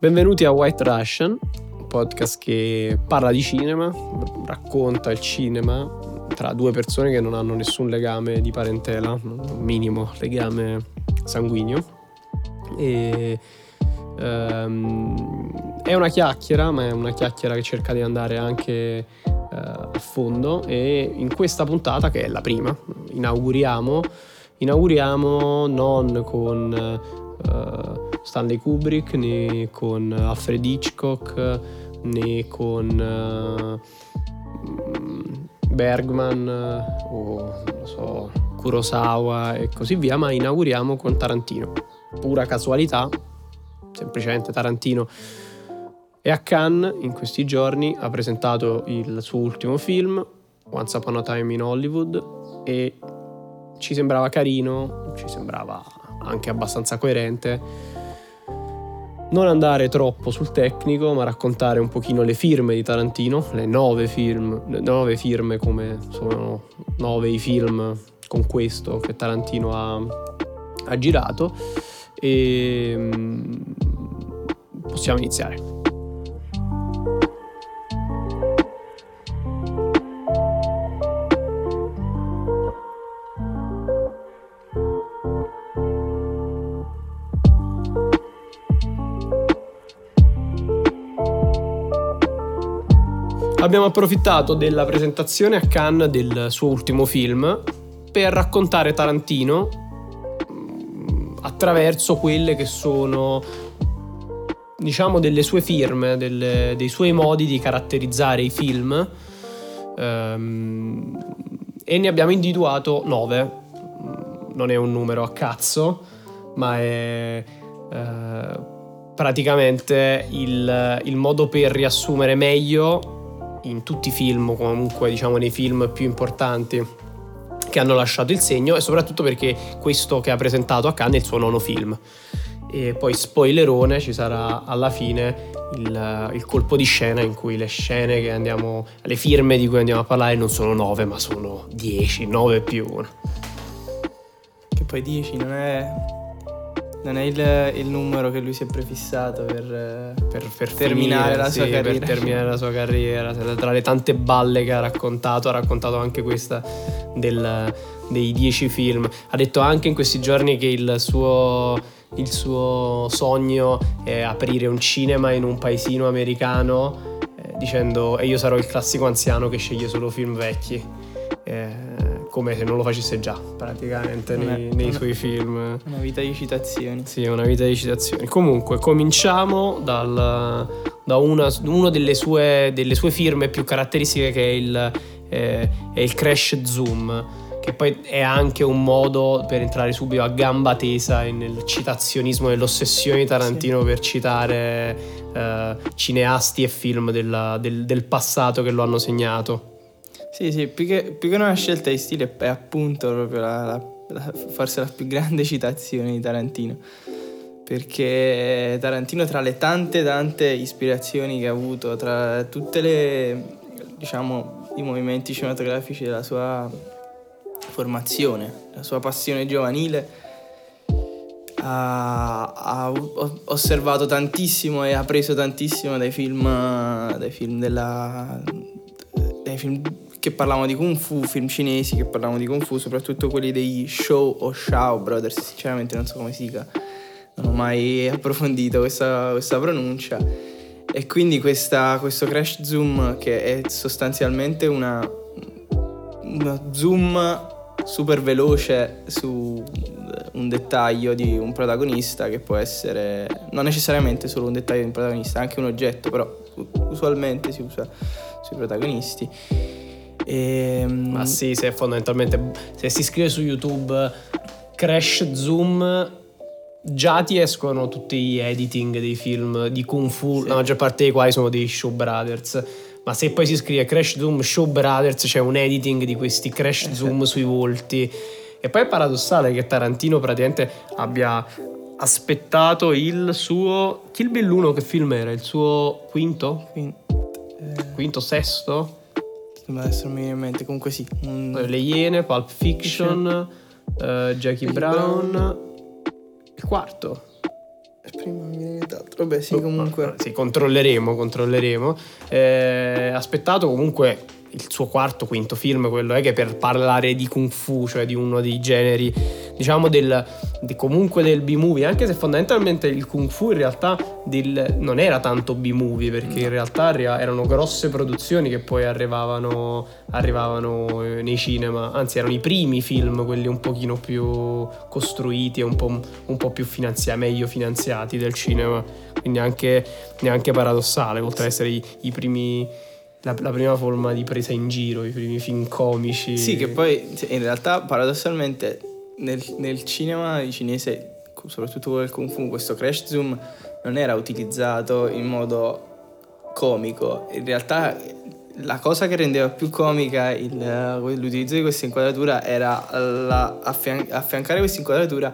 Benvenuti a White Russian, un podcast che parla di cinema, racconta il cinema tra due persone che non hanno nessun legame di parentela, un minimo legame sanguigno. E, um, è una chiacchiera, ma è una chiacchiera che cerca di andare anche uh, a fondo e in questa puntata, che è la prima, inauguriamo, inauguriamo non con... Uh, Stanley Kubrick né con Alfred Hitchcock né con uh, Bergman o non so, Kurosawa e così via, ma inauguriamo con Tarantino. Pura casualità, semplicemente Tarantino e a Cannes in questi giorni ha presentato il suo ultimo film, Once Upon a Time in Hollywood, e ci sembrava carino, ci sembrava anche abbastanza coerente non andare troppo sul tecnico, ma raccontare un pochino le firme di Tarantino, le nove, film, le nove firme come sono nove i film con questo che Tarantino ha, ha girato e mm, possiamo iniziare. Abbiamo approfittato della presentazione a Cannes del suo ultimo film per raccontare Tarantino mm, attraverso quelle che sono diciamo delle sue firme, delle, dei suoi modi di caratterizzare i film um, e ne abbiamo individuato nove. Non è un numero a cazzo, ma è uh, praticamente il, il modo per riassumere meglio in tutti i film, comunque diciamo nei film più importanti che hanno lasciato il segno e soprattutto perché questo che ha presentato a Cannes è il suo nono film. E poi spoilerone ci sarà alla fine il, il, colpo di scena in cui le scene che andiamo, le firme di cui andiamo a parlare non sono nove ma sono dieci, nove più una. Che poi dieci non è non è il, il, numero che lui si è prefissato per, per, per terminare, finire, la sì, per terminare la sua carriera. Tra le tante balle che ha raccontato, ha raccontato anche questa del, dei dieci film. Ha detto anche in questi giorni che il suo, il suo sogno è aprire un cinema in un paesino americano, eh, dicendo e io sarò il classico anziano che sceglie solo film vecchi. Eh, come se non lo facesse già praticamente una, nei, nei una, suoi film. Una vita di citazioni. Sì, una vita di citazioni. Comunque, cominciamo dal, da una, una delle, sue, delle, sue, firme più caratteristiche che è il, eh, è il crash zoom che poi è anche un modo per entrare subito a gamba tesa nel citazionismo, nell'ossessione di Tarantino sì. per citare eh, cineasti e film della, del, del passato che lo hanno segnato. Sì, sì, più che, più che una scelta di stile è appunto proprio la, la, la, forse la più grande citazione di Tarantino. Perché Tarantino tra le tante tante ispirazioni che ha avuto, tra tutte le, diciamo, i movimenti cinematografici della sua formazione, la sua passione giovanile, ha, ha, osservato tantissimo e ha preso tantissimo dai film, dai film della, dai film che parlavano di Kung Fu, film cinesi che parlavano di Kung Fu, soprattutto quelli dei Show o Shao Brothers, sinceramente non so come si dica, non ho mai approfondito questa, questa pronuncia. E quindi questa, questo crash zoom che è sostanzialmente una, una zoom super veloce su un dettaglio di un protagonista che può essere non necessariamente solo un dettaglio di un protagonista, anche un oggetto, però usualmente si usa sui protagonisti e, ehm, Ma sì, se fondamentalmente se si scrive su YouTube Crash Zoom già ti escono tutti gli editing dei film di Kung Fu, sì. la maggior parte dei quali sono dei Show Brothers. Ma se poi si scrive Crash Zoom Show Brothers c'è un editing di questi Crash eh, Zoom sui volti. E poi è paradossale che Tarantino praticamente abbia aspettato il suo Kill Bill 1 che film era? Il suo quinto? Quinto, eh... quinto sesto? Adesso non mi viene in mente, comunque sì. Un... Le Iene, Pulp Fiction, uh, Jackie Brown. Brown. Il quarto. Prima mi viene nient'altro. Vabbè, sì, comunque. Sì, controlleremo, controlleremo. Eh, aspettato comunque il suo quarto, quinto film, quello è che per parlare di kung fu, cioè di uno dei generi, diciamo del, di comunque del B-movie, anche se fondamentalmente il kung fu in realtà del, non era tanto B-movie, perché in realtà erano grosse produzioni che poi arrivavano, arrivavano eh, nei cinema, anzi erano i primi film, quelli un pochino più costruiti e un po', un po più finanziati, meglio finanziati del cinema, quindi anche neanche paradossale, oltre ad essere i, i primi la, la, prima forma di presa in giro, i primi film comici. Sì, che poi in realtà paradossalmente nel, nel cinema cinese, soprattutto quello del Kung Fu, questo crash zoom non era utilizzato in modo comico. In realtà la cosa che rendeva più comica il, l'utilizzo di questa inquadratura era la, affian- affiancare questa inquadratura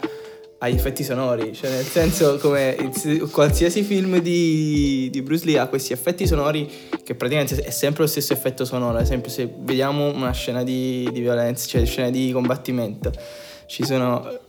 agli effetti sonori, cioè nel senso come il, qualsiasi film di, di, Bruce Lee ha questi effetti sonori che praticamente è sempre lo stesso effetto sonoro, ad esempio se vediamo una scena di, di violenza, cioè scena di combattimento, ci sono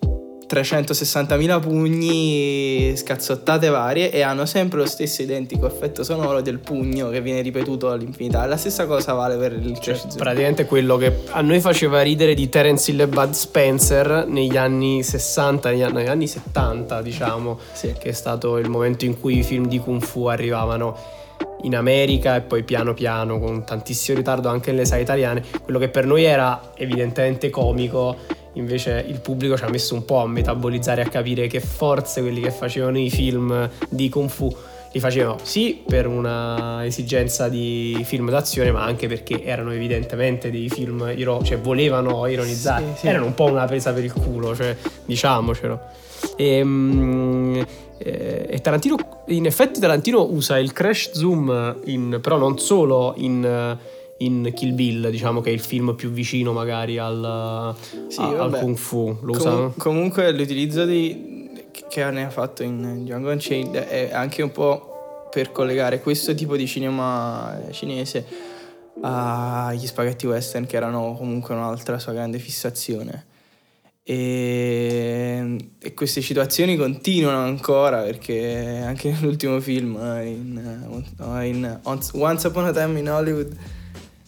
360.000 pugni, scazzottate varie e hanno sempre lo stesso identico effetto sonoro del pugno che viene ripetuto all'infinità. La stessa cosa vale per il cioè, Praticamente quello che a noi faceva ridere di Terence Hill e Bud Spencer negli anni 60, negli anni 70 diciamo, sì. che è stato il momento in cui i film di Kung Fu arrivavano in America e poi piano piano con tantissimo ritardo anche nelle sale italiane, quello che per noi era evidentemente comico invece il pubblico ci ha messo un po' a metabolizzare, a capire che forse quelli che facevano i film di Kung Fu li facevano sì per una esigenza di film d'azione, ma anche perché erano evidentemente dei film, iro- cioè volevano ironizzare, sì, sì. erano un po' una presa per il culo, cioè diciamocelo. E, um, e Tarantino, in effetti Tarantino usa il crash zoom in, però non solo in in Kill Bill, diciamo che è il film più vicino magari al, sì, a, al Kung Fu. Lo Com- comunque l'utilizzo di, che ne ha fatto in Django Unchained è anche un po' per collegare questo tipo di cinema cinese agli spaghetti western che erano comunque un'altra sua grande fissazione. E, e, queste situazioni continuano ancora perché anche nell'ultimo film in, in Once Upon a Time in Hollywood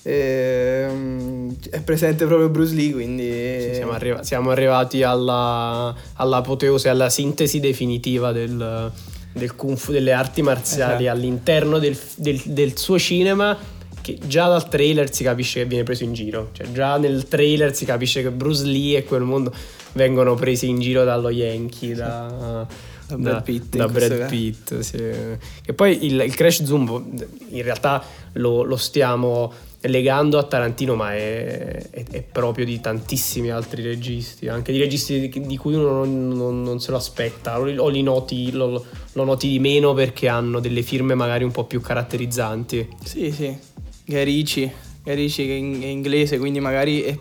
e, um, è presente proprio Bruce Lee, quindi... Sì, siamo, arriva- siamo, arrivati alla, all'apoteosi, alla sintesi definitiva del, del kung fu, delle arti marziali esatto. all'interno del, del, del suo cinema che già dal trailer si capisce che viene preso in giro. Cioè, già nel trailer si capisce che Bruce Lee e quel mondo vengono presi in giro dallo Yankee, da, da Brad Pitt. Da, Brad Pitt sì. E poi il, il, Crash Zoom in realtà lo, lo stiamo legando a Tarantino, ma è, è, è, proprio di tantissimi altri registi, anche di registi di, di cui uno non, non, non, se lo aspetta, o li noti, lo, lo, noti di meno perché hanno delle firme magari un po' più caratterizzanti. Sì, sì, Garici, Garici che è inglese, quindi magari è,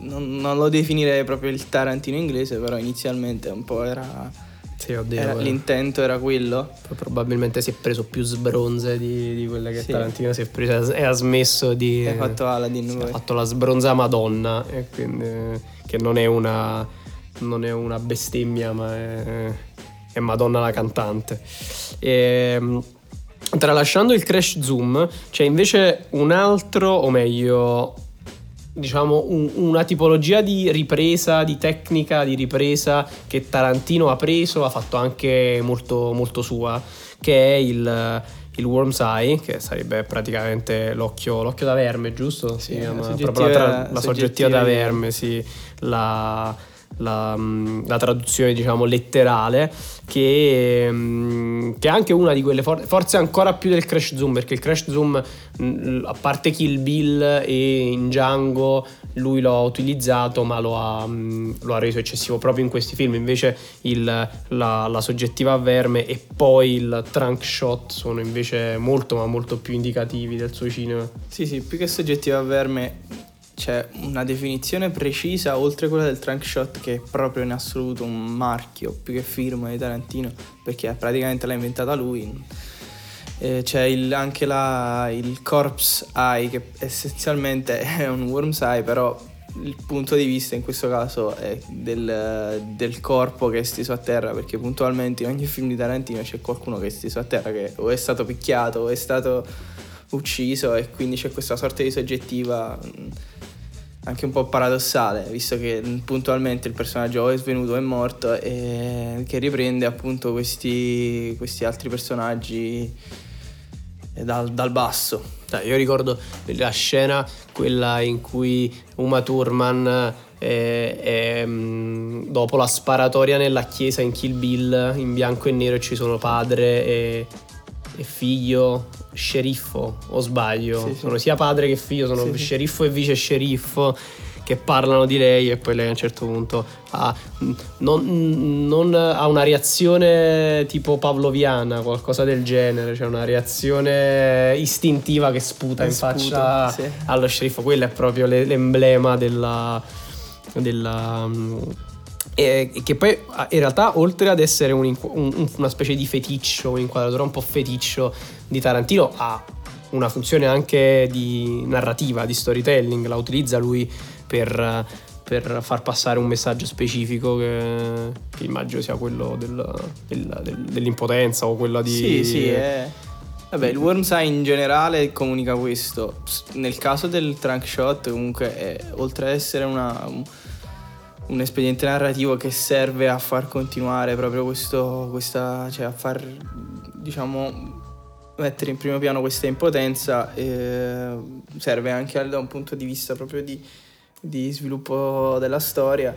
non, non lo definirei proprio il Tarantino inglese, però inizialmente un po' era sì, oddio, era, l'intento era quello. Probabilmente si è preso più sbronze di, di quelle che sì. Tarantino si è preso e ha smesso di... Ha fatto Aladdin. Ha fatto la sbronza Madonna, quindi, che non è, una, non è una bestemmia, ma è, è Madonna la cantante. E, ehm, tralasciando il crash zoom, c'è invece un altro, o meglio, diciamo, un, una tipologia di ripresa, di tecnica di ripresa che Tarantino ha preso, ha fatto anche molto, molto sua, che è il, il Worm's Eye, che sarebbe praticamente l'occhio, l'occhio da verme, giusto? Sì, soggettiva, proprio la, tra, la soggettiva da verme, sì. La, la, mm, la, traduzione diciamo letterale che, mm, che, è anche una di quelle for- forse ancora più del crash zoom perché il crash zoom mm, a parte Kill Bill e in Django lui lo ha utilizzato ma lo ha, lo ha reso eccessivo proprio in questi film. Invece il, la, la, soggettiva a verme e poi il trunk shot sono invece molto ma molto più indicativi del suo cinema. Sì sì più che soggettiva a verme c'è una definizione precisa oltre quella del trunk shot che è proprio in assoluto un marchio più che firma di Tarantino perché praticamente l'ha inventata lui. Eh, c'è il, anche la, il corpse eye che essenzialmente è un worm's eye però il punto di vista in questo caso è del, del, corpo che è steso a terra, perché puntualmente in ogni film di Tarantino c'è qualcuno che è steso a terra, che o è stato picchiato o è stato ucciso e quindi c'è questa sorta di soggettiva anche un po' paradossale, visto che puntualmente il personaggio o è svenuto o è morto e che riprende appunto questi, questi altri personaggi dal, dal basso. Io ricordo la scena, quella in cui Uma Thurman eh, eh, dopo la sparatoria nella chiesa in Kill Bill in bianco e nero ci sono padre e, e figlio sceriffo o sbaglio sì, sì. sono sia padre che figlio sono sì, sceriffo e vice sceriffo che parlano di lei e poi lei a un certo punto ha, non, non ha una reazione tipo pavloviana, qualcosa del genere, cioè una reazione istintiva che sputa che in sputa, faccia allo sceriffo. Quello è proprio l'emblema della... della e che poi in realtà oltre ad essere un, un, una specie di feticcio, un'inquadratura un po' feticcio di Tarantino ha una funzione anche di narrativa, di storytelling, la utilizza lui per, per far passare un messaggio specifico che, che immagino sia quello del, del, del, dell'impotenza o quella di... Sì, sì, è... Vabbè, il Wormseye in generale comunica questo. Nel caso del trunk shot, comunque, è, oltre ad essere una, un, espediente narrativo che serve a far continuare proprio questo, questa, cioè a far, diciamo, mettere in primo piano questa impotenza, eh, serve anche da un punto di vista proprio di di sviluppo della storia.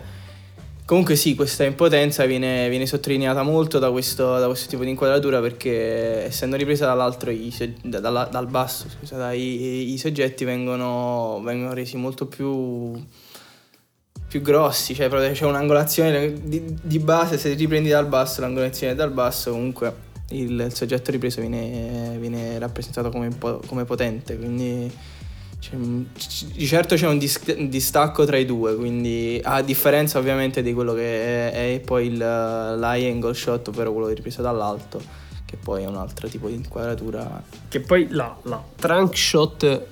Comunque sì, questa impotenza viene, viene sottolineata molto da questo, da questo, tipo di inquadratura perché essendo ripresa dall'altro, i, da, dal, dal basso, scusa, i, i, soggetti vengono, vengono, resi molto più, più grossi, cioè proprio c'è un'angolazione di, di, base, se riprendi dal basso, l'angolazione dal basso, comunque il, il soggetto ripreso viene, viene rappresentato come, come potente, quindi di certo c'è un, dis- un, distacco tra i due, quindi a differenza ovviamente di quello che è, è poi il, l'high angle shot, ovvero quello ripreso dall'alto, che poi è un altro tipo di inquadratura. Che poi la, la trunk shot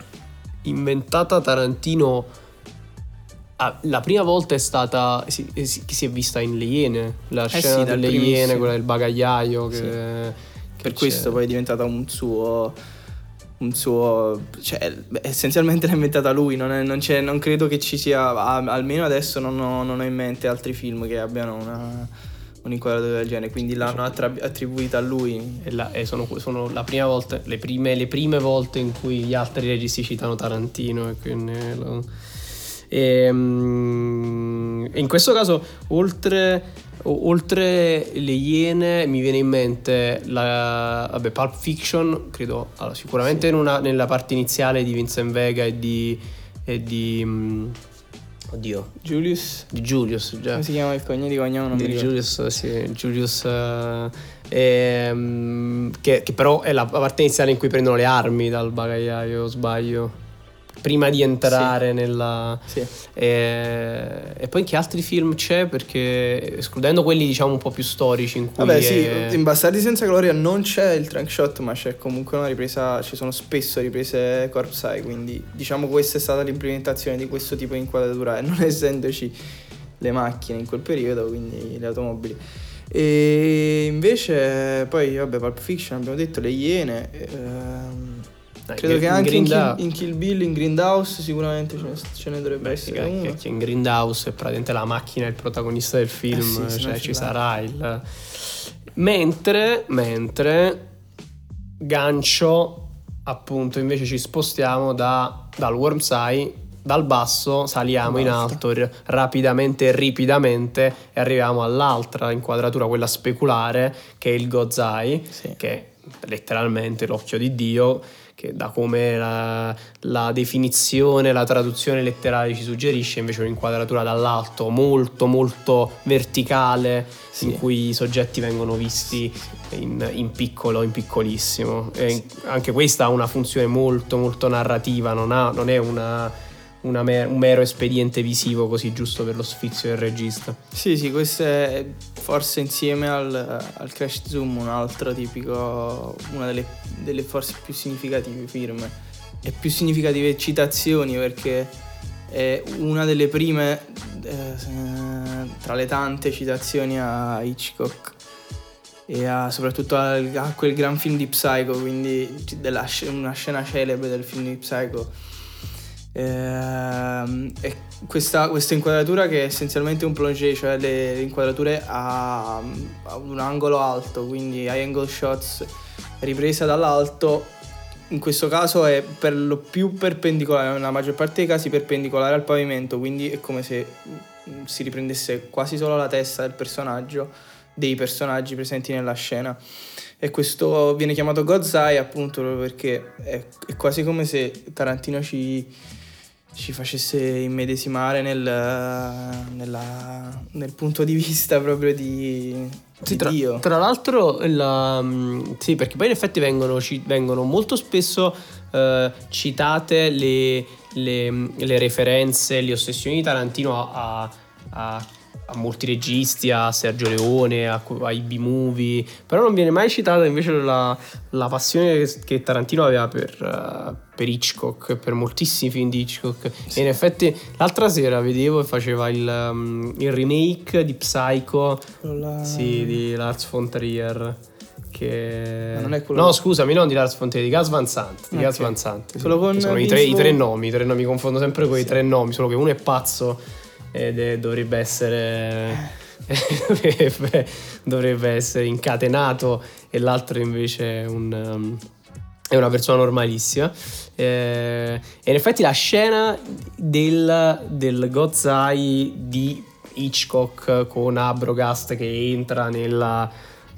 inventata Tarantino ah, la prima volta è stata si, si, si, è vista in Le Iene, la eh scena sì, delle Iene, quella del bagagliaio che, sì. che per c'è. questo poi è diventata un suo un suo... cioè essenzialmente l'ha inventata lui, non, è, non, non, credo che ci sia, almeno adesso non ho, non ho, in mente altri film che abbiano una, un'inquadratura del genere, quindi l'hanno attribuita a lui. E, la, e sono, sono, la prima volta, le prime, le prime, volte in cui gli altri registi citano Tarantino e quindi... Lo, e, um, in questo caso, oltre Oltre le Iene mi viene in mente la, vabbè, Pulp Fiction, credo allora, sicuramente sì. una, nella parte iniziale di Vincent Vega e di... E di um, oddio. Julius? Di Julius, già. Come si chiama il cognome di cognome? Di Julius, sì. Julius... Uh, ehm, che, che, però è la parte iniziale in cui prendono le armi dal bagagliaio, sbaglio prima di entrare sì. nella... Sì. E, e, poi che altri film c'è? Perché escludendo quelli diciamo un po' più storici in cui... Vabbè sì, in Bastardi senza gloria non c'è il trunk shot ma c'è comunque una ripresa, ci sono spesso riprese corpse eye, quindi diciamo questa è stata l'implementazione di questo tipo di inquadratura e non essendoci le macchine in quel periodo, quindi le automobili. E invece poi vabbè Pulp Fiction abbiamo detto le Iene... Ehm, Credo che anche in Kill, in Kill, Bill, in Grindhouse sicuramente ce ne, ce ne dovrebbe Beh, essere uno. Che, che in Grindhouse è praticamente la macchina il protagonista del film, eh sì, cioè ci sarà il... Mentre, mentre, gancio, appunto, invece ci spostiamo da, dal Worm's Eye dal basso saliamo in alto rapidamente e ripidamente e arriviamo all'altra inquadratura, quella speculare, che è il Eye, sì. che è letteralmente l'occhio di Dio che da come la, la, definizione, la traduzione letterale ci suggerisce, invece un'inquadratura dall'alto molto molto verticale sì. in cui i soggetti vengono visti in, in piccolo, in piccolissimo. Sì. anche questa ha una funzione molto molto narrativa, non, ha, non è una mer- un mero espediente visivo così giusto per lo sfizio del regista. Sì, sì, questo è forse insieme al, al Crash Zoom un altro tipico, una delle, delle forse più significative firme e più significative citazioni perché è una delle prime eh, tra le tante citazioni a Hitchcock e a, soprattutto a, a, quel gran film di Psycho, quindi della, una scena celebre del film di Psycho. Eh, e questa, questa, inquadratura che è essenzialmente un plongé, cioè le, le inquadrature a, a, un angolo alto, quindi high angle shots ripresa dall'alto, in questo caso è per lo più perpendicolare, nella maggior parte dei casi perpendicolare al pavimento, quindi è come se si riprendesse quasi solo la testa del personaggio dei personaggi presenti nella scena. E questo viene chiamato God's Eye appunto perché è, è quasi come se Tarantino ci, ci facesse immedesimare nel, nella, nel, punto di vista proprio di, sì, tra, Dio. Tra l'altro, la, mm, sì, perché poi in effetti vengono, vengono molto spesso uh, citate le, le, le, referenze, le ossessioni di Tarantino a, a a molti registi, a Sergio Leone, a, ai B-movie, però non viene mai citata invece la, la passione che, che, Tarantino aveva per, uh, per, Hitchcock, per moltissimi film di Hitchcock. Sì. E in effetti l'altra sera vedevo e faceva il, um, il, remake di Psycho la... sì, di Lars von Trier. Che... No, scusami, non di Lars von Trier, di Gas Van Sant. Di okay. Gas Van Sant. Solo con sono i tre, i tre, nomi, i tre nomi, confondo sempre con sì. i tre nomi, solo che uno è pazzo ed è, dovrebbe essere dovrebbe essere incatenato e l'altro invece è, un, um, è una persona normalissima eh, e in effetti la scena del, del God's Eye di Hitchcock con Abrogast che entra nella,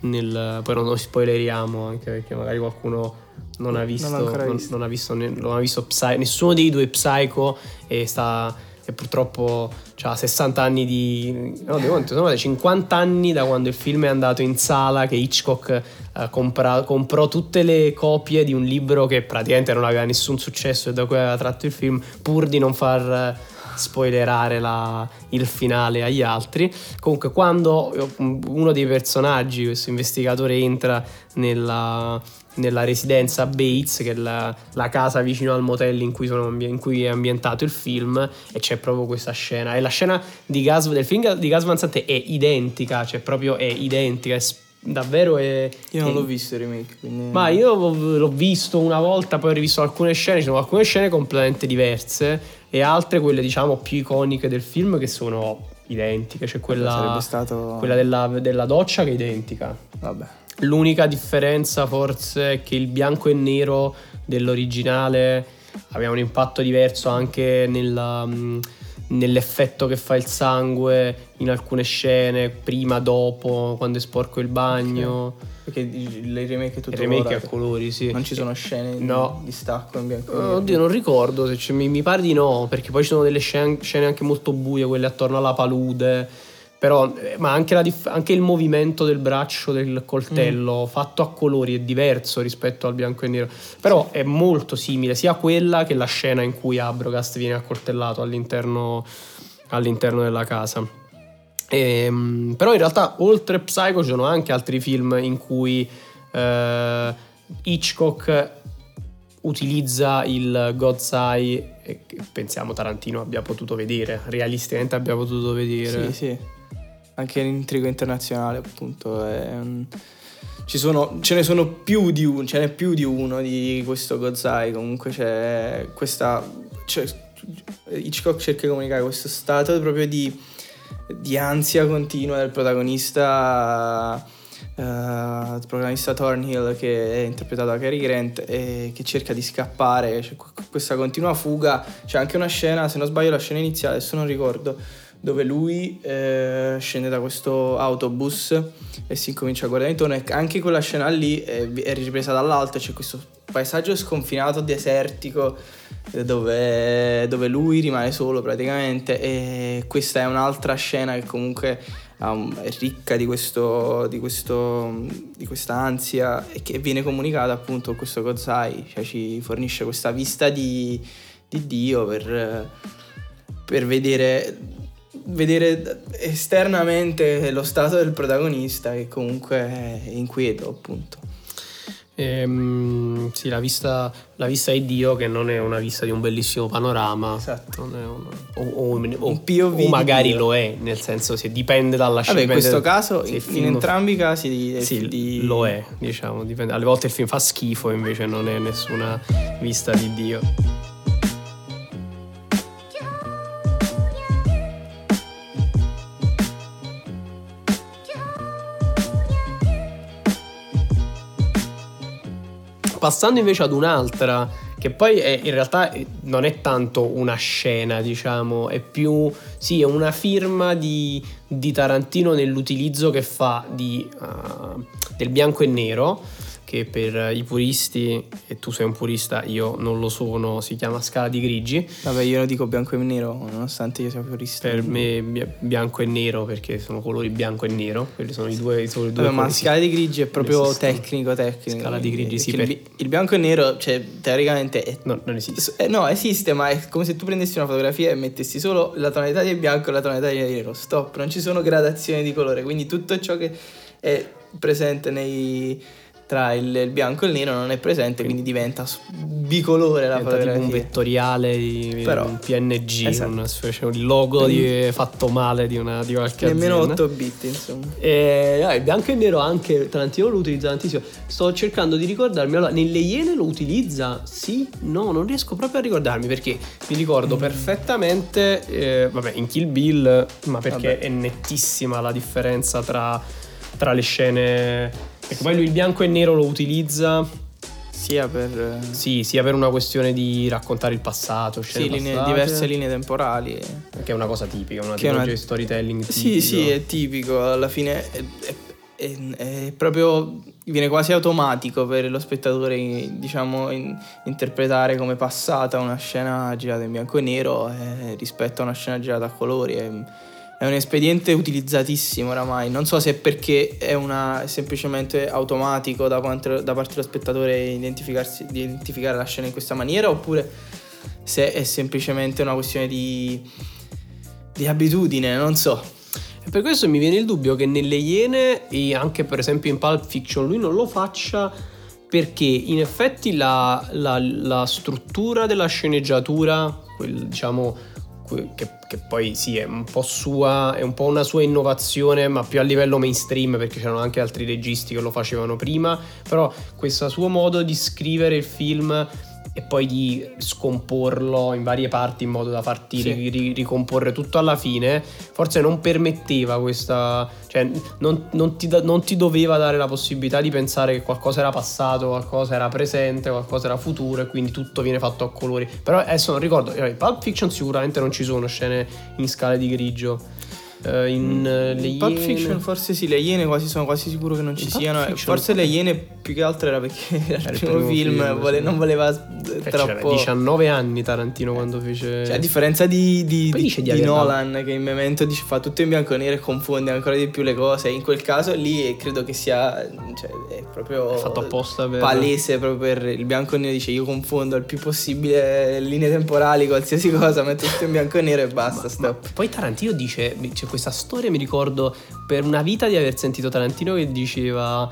nel, poi non lo spoileriamo anche perché magari qualcuno non ha visto, non, non, visto. non ha visto, non ha visto Psy, nessuno dei due Psycho e sta e purtroppo ha 60 anni di... no, di conto, sono 50 anni da quando il film è andato in sala che Hitchcock eh, compra, comprò tutte le copie di un libro che praticamente non aveva nessun successo e da cui aveva tratto il film pur di non far eh, spoilerare la, il finale agli altri. Comunque, quando uno dei personaggi, questo investigatore, entra nella, nella residenza Bates, che è la, la, casa vicino al motel in cui, sono, in cui, è ambientato il film, e c'è proprio questa scena. E la scena Gas, del film di Gas Van Sant è identica, cioè proprio è identica, è davvero è... Io non è... l'ho visto il remake, quindi... Ma io l'ho visto una volta, poi ho rivisto alcune scene, ci sono alcune scene completamente diverse e altre, quelle diciamo più iconiche del film, che sono identiche. Cioè quella, stato... quella della, della doccia che è identica. Vabbè. L'unica differenza forse è che il bianco e nero dell'originale aveva un impatto diverso anche nella, nell'effetto che fa il sangue in alcune scene, prima, dopo, quando è sporco il bagno. Okay. Perché il remake è tutto Il remake a colori, sì. Non ci sono scene no. di stacco in bianco e nero. Oddio, non ricordo, se mi, mi pare di no, perché poi ci sono delle scene, scene anche molto buie, quelle attorno alla palude però, eh, ma anche, dif- anche, il movimento del braccio del coltello mm. fatto a colori è diverso rispetto al bianco e nero. Però è molto simile sia quella che la scena in cui Abrogast viene accoltellato all'interno, all'interno della casa. E, ehm, però in realtà oltre Psycho ci sono anche altri film in cui eh, Hitchcock utilizza il God's Eye e pensiamo Tarantino abbia potuto vedere, realisticamente abbia potuto vedere. Sì, sì anche l'intrigo internazionale appunto è, sono, ce ne sono più di uno, ce n'è più di uno di questo Gozai, comunque c'è questa... C'è, Hitchcock cerca di comunicare questo stato proprio di, di ansia continua del protagonista, uh, il protagonista Thornhill che è interpretato da Cary Grant e che cerca di scappare, c'è questa continua fuga, c'è anche una scena, se non sbaglio la scena iniziale, adesso non ricordo, dove lui eh, scende da questo autobus e si incomincia a guardare intorno. E anche quella scena lì è, è ripresa dall'alto, c'è questo paesaggio sconfinato, desertico, eh, dove, dove, lui rimane solo praticamente. E questa è un'altra scena che comunque um, è ricca di, questo, di, questo, di questa ansia e che viene comunicata appunto con questo Kozai, cioè ci fornisce questa vista di, di Dio per, per vedere vedere esternamente lo stato del protagonista che comunque è inquieto appunto. Ehm, sì, la vista, la vista di Dio che non è una vista di un bellissimo panorama. Esatto. Non è una- o, o- o- Un POV o magari lo è, nel senso se dipende dalla scena. Vabbè, in questo caso, in, il in film- entrambi i casi di, Sì, di- lo è, diciamo, dipende. Alle volte il film fa schifo, invece non è nessuna vista di Dio. Passando invece ad un'altra, che poi è- in realtà eh, non è tanto una scena, diciamo, è più, sì, è una firma di, di Tarantino nell'utilizzo che fa di, uh, del bianco e nero, che per i puristi, e tu sei un purista, io non lo sono, si chiama scala di grigi. Vabbè, io lo dico bianco e nero, nonostante io sia purista. Per me bi- bianco e nero perché sono colori bianco e nero, quelli sono i due, sono i due Vabbè, ma scala di grigi è proprio tecnico, tecnico. Scala di grigi, sì, per- il bianco e nero, cioè, teoricamente è No, non esiste. Eh, no, esiste, ma è come se tu prendessi una fotografia e mettessi solo la tonalità di bianco e la tonalità di nero. Stop, non ci sono gradazioni di colore, quindi tutto ciò che è presente nei- tra il, il bianco e il nero non è presente, quindi diventa bicolore la Diventa tipo un fotografia. vettoriale di Però- un PNG, Esatto. una specie di logo di- fatto male di, una, di qualche Nemmeno azienda. 8 bit, insomma. E, vabbè, il bianco e nero anche Tarantino lo utilizza tantissimo. Sto cercando di ricordarmi. Allora, nelle Iene lo utilizza? Sì? No, non riesco proprio a ricordarmi perché mi ricordo perfettamente. eh, vabbè, in Kill Bill, ma perché Vabbè. è nettissima la differenza tra, tra le scene. Perché poi lui il bianco e nero lo utilizza. Sia per eh, Sì, sia per una questione di raccontare il passato, scene sì, linee- diverse linee temporali. Che è una cosa tipica, una è una- tipologia di storytelling. Sì, tipico. sì, è tipico, alla fine è, è- è- è proprio viene quasi automatico per lo spettatore, diciamo, in- interpretare come passata una scena girata in bianco e nero eh, rispetto a una scena girata a colori. È, è un espediente utilizzatissimo oramai, non so se è perché è, una, semplicemente automatico da, quanto- da parte dello spettatore identificarsi- identificare la scena in questa maniera oppure se è semplicemente una questione di, di abitudine, non so. E per questo mi viene il dubbio che nelle Iene e anche per esempio in Pulp Fiction lui non lo faccia perché in effetti la, la- la struttura della sceneggiatura, quel, diciamo, che, che poi sì è un po' sua, è un po' una sua innovazione ma più a livello mainstream perché c'erano anche altri registi che lo facevano prima, però questo suo modo di scrivere il film e poi di scomporlo in varie parti in modo da farti Sì. ri- ri- ricomporre tutto alla fine, forse non permetteva questa, cioè non, non ti, da- non ti doveva dare la possibilità di pensare che qualcosa era passato, qualcosa era presente, qualcosa era futuro e quindi tutto viene fatto a colori. Però adesso non ricordo, eh, in Pulp Fiction sicuramente non ci sono scene in scale di grigio. Eh, in eh, le Pulp Iene- Fiction forse sì, le Iene quasi sono quasi sicuro che non ci In siano. eh, Fiction- Forse le Iene più che altro era perché era il primo, primo film, film, vole- sì. non voleva Eh, eh, troppo... 19 anni Tarantino quando fece... Cioè, a differenza di, di- di- dice di Nolan, che in Memento dice, fa tutto in bianco e nero e confonde ancora di più le cose, in quel caso lì credo che sia cioè, è proprio È fatto apposta per- palese proprio per il bianco e nero. Dice: Io confondo il più possibile linee temporali, qualsiasi cosa, metto tutto in bianco e nero e basta. stop. Poi Tarantino dice, c'è questa storia, mi ricordo per una vita di aver sentito Tarantino che diceva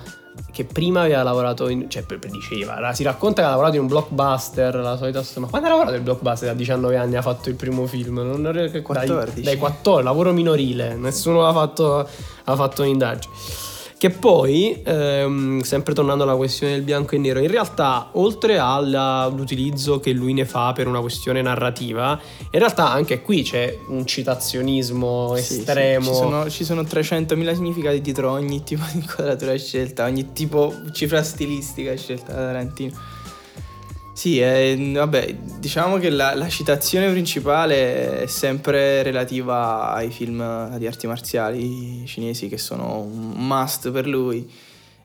che prima aveva lavorato in, cioè diceva, si racconta che ha lavorato in un blockbuster, la solita storia, ma quando ha lavorato in blockbuster a 19 anni ha fatto il primo film, non dai, 14. dai 14, lavoro minorile, nessuno ha fatto, ha fatto un'indagine. Che poi, ehm, sempre tornando alla questione del bianco e nero, in realtà, oltre all'utilizzo che lui ne fa per una questione narrativa, in realtà anche qui c'è un citazionismo Sì, sì, estremo. Ci sono, ci sono 300.000 significati dietro ogni tipo di inquadratura scelta, ogni tipo cifra stilistica scelta da Tarantino. Sì, eh, vabbè, diciamo che la, la citazione principale è sempre relativa ai film di arti marziali cinesi che sono un must per lui.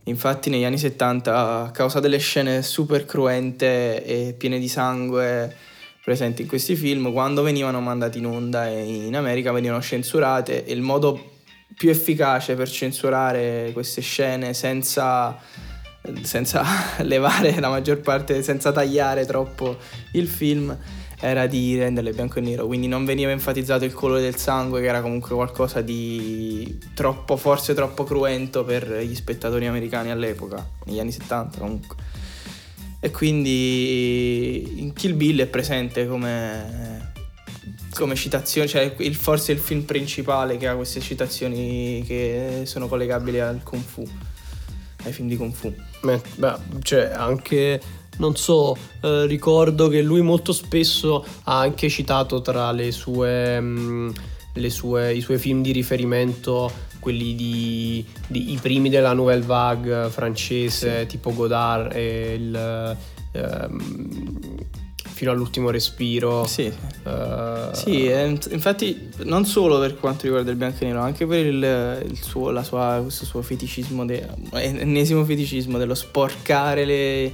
Infatti negli anni 70, a causa delle scene super cruente e piene di sangue presenti in questi film, quando venivano mandati in onda in America venivano censurate e il modo più efficace per censurare queste scene senza, senza levare la maggior parte, senza tagliare troppo il film, era di renderle bianco e nero, quindi non veniva enfatizzato il colore del sangue, che era comunque qualcosa di troppo, forse troppo cruento per gli spettatori americani all'epoca, negli anni 70 comunque. E quindi in Kill Bill è presente come, come citazione, cioè il, forse il film principale che ha queste citazioni che sono collegabili al Kung Fu, ai film di Kung Fu. Beh, cioè anche non so, eh, ricordo che lui molto spesso ha anche citato tra le sue, mh, mm, le sue, i suoi film di riferimento quelli di, di, i primi della Nouvelle Vague francese, sì. tipo Godard e il... Ehm, fino all'ultimo respiro. Sì, uh, sì infatti non solo per quanto riguarda il bianco e nero, anche per il, il suo, la sua, questo suo feticismo, de, ennesimo feticismo dello sporcare le,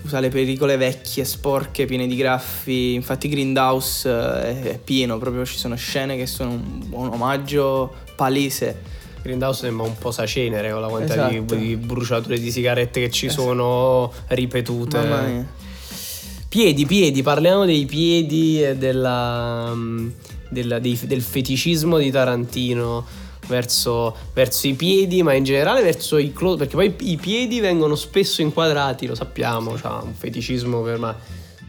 usa le pericole vecchie, sporche, piene di graffi. Infatti Grindhouse eh, è pieno, proprio ci sono scene che sono un, un omaggio palese. Grindhouse sembra un po' sacenere con la quantità esatto. di, di, bruciature di sigarette che ci esatto. sono ripetute. Mamma mia. Piedi, piedi, parliamo dei piedi e della, mm, della, dei, del feticismo di Tarantino verso, verso, i piedi, ma in generale verso i close, perché poi i piedi vengono spesso inquadrati, lo sappiamo, c'ha un feticismo per me.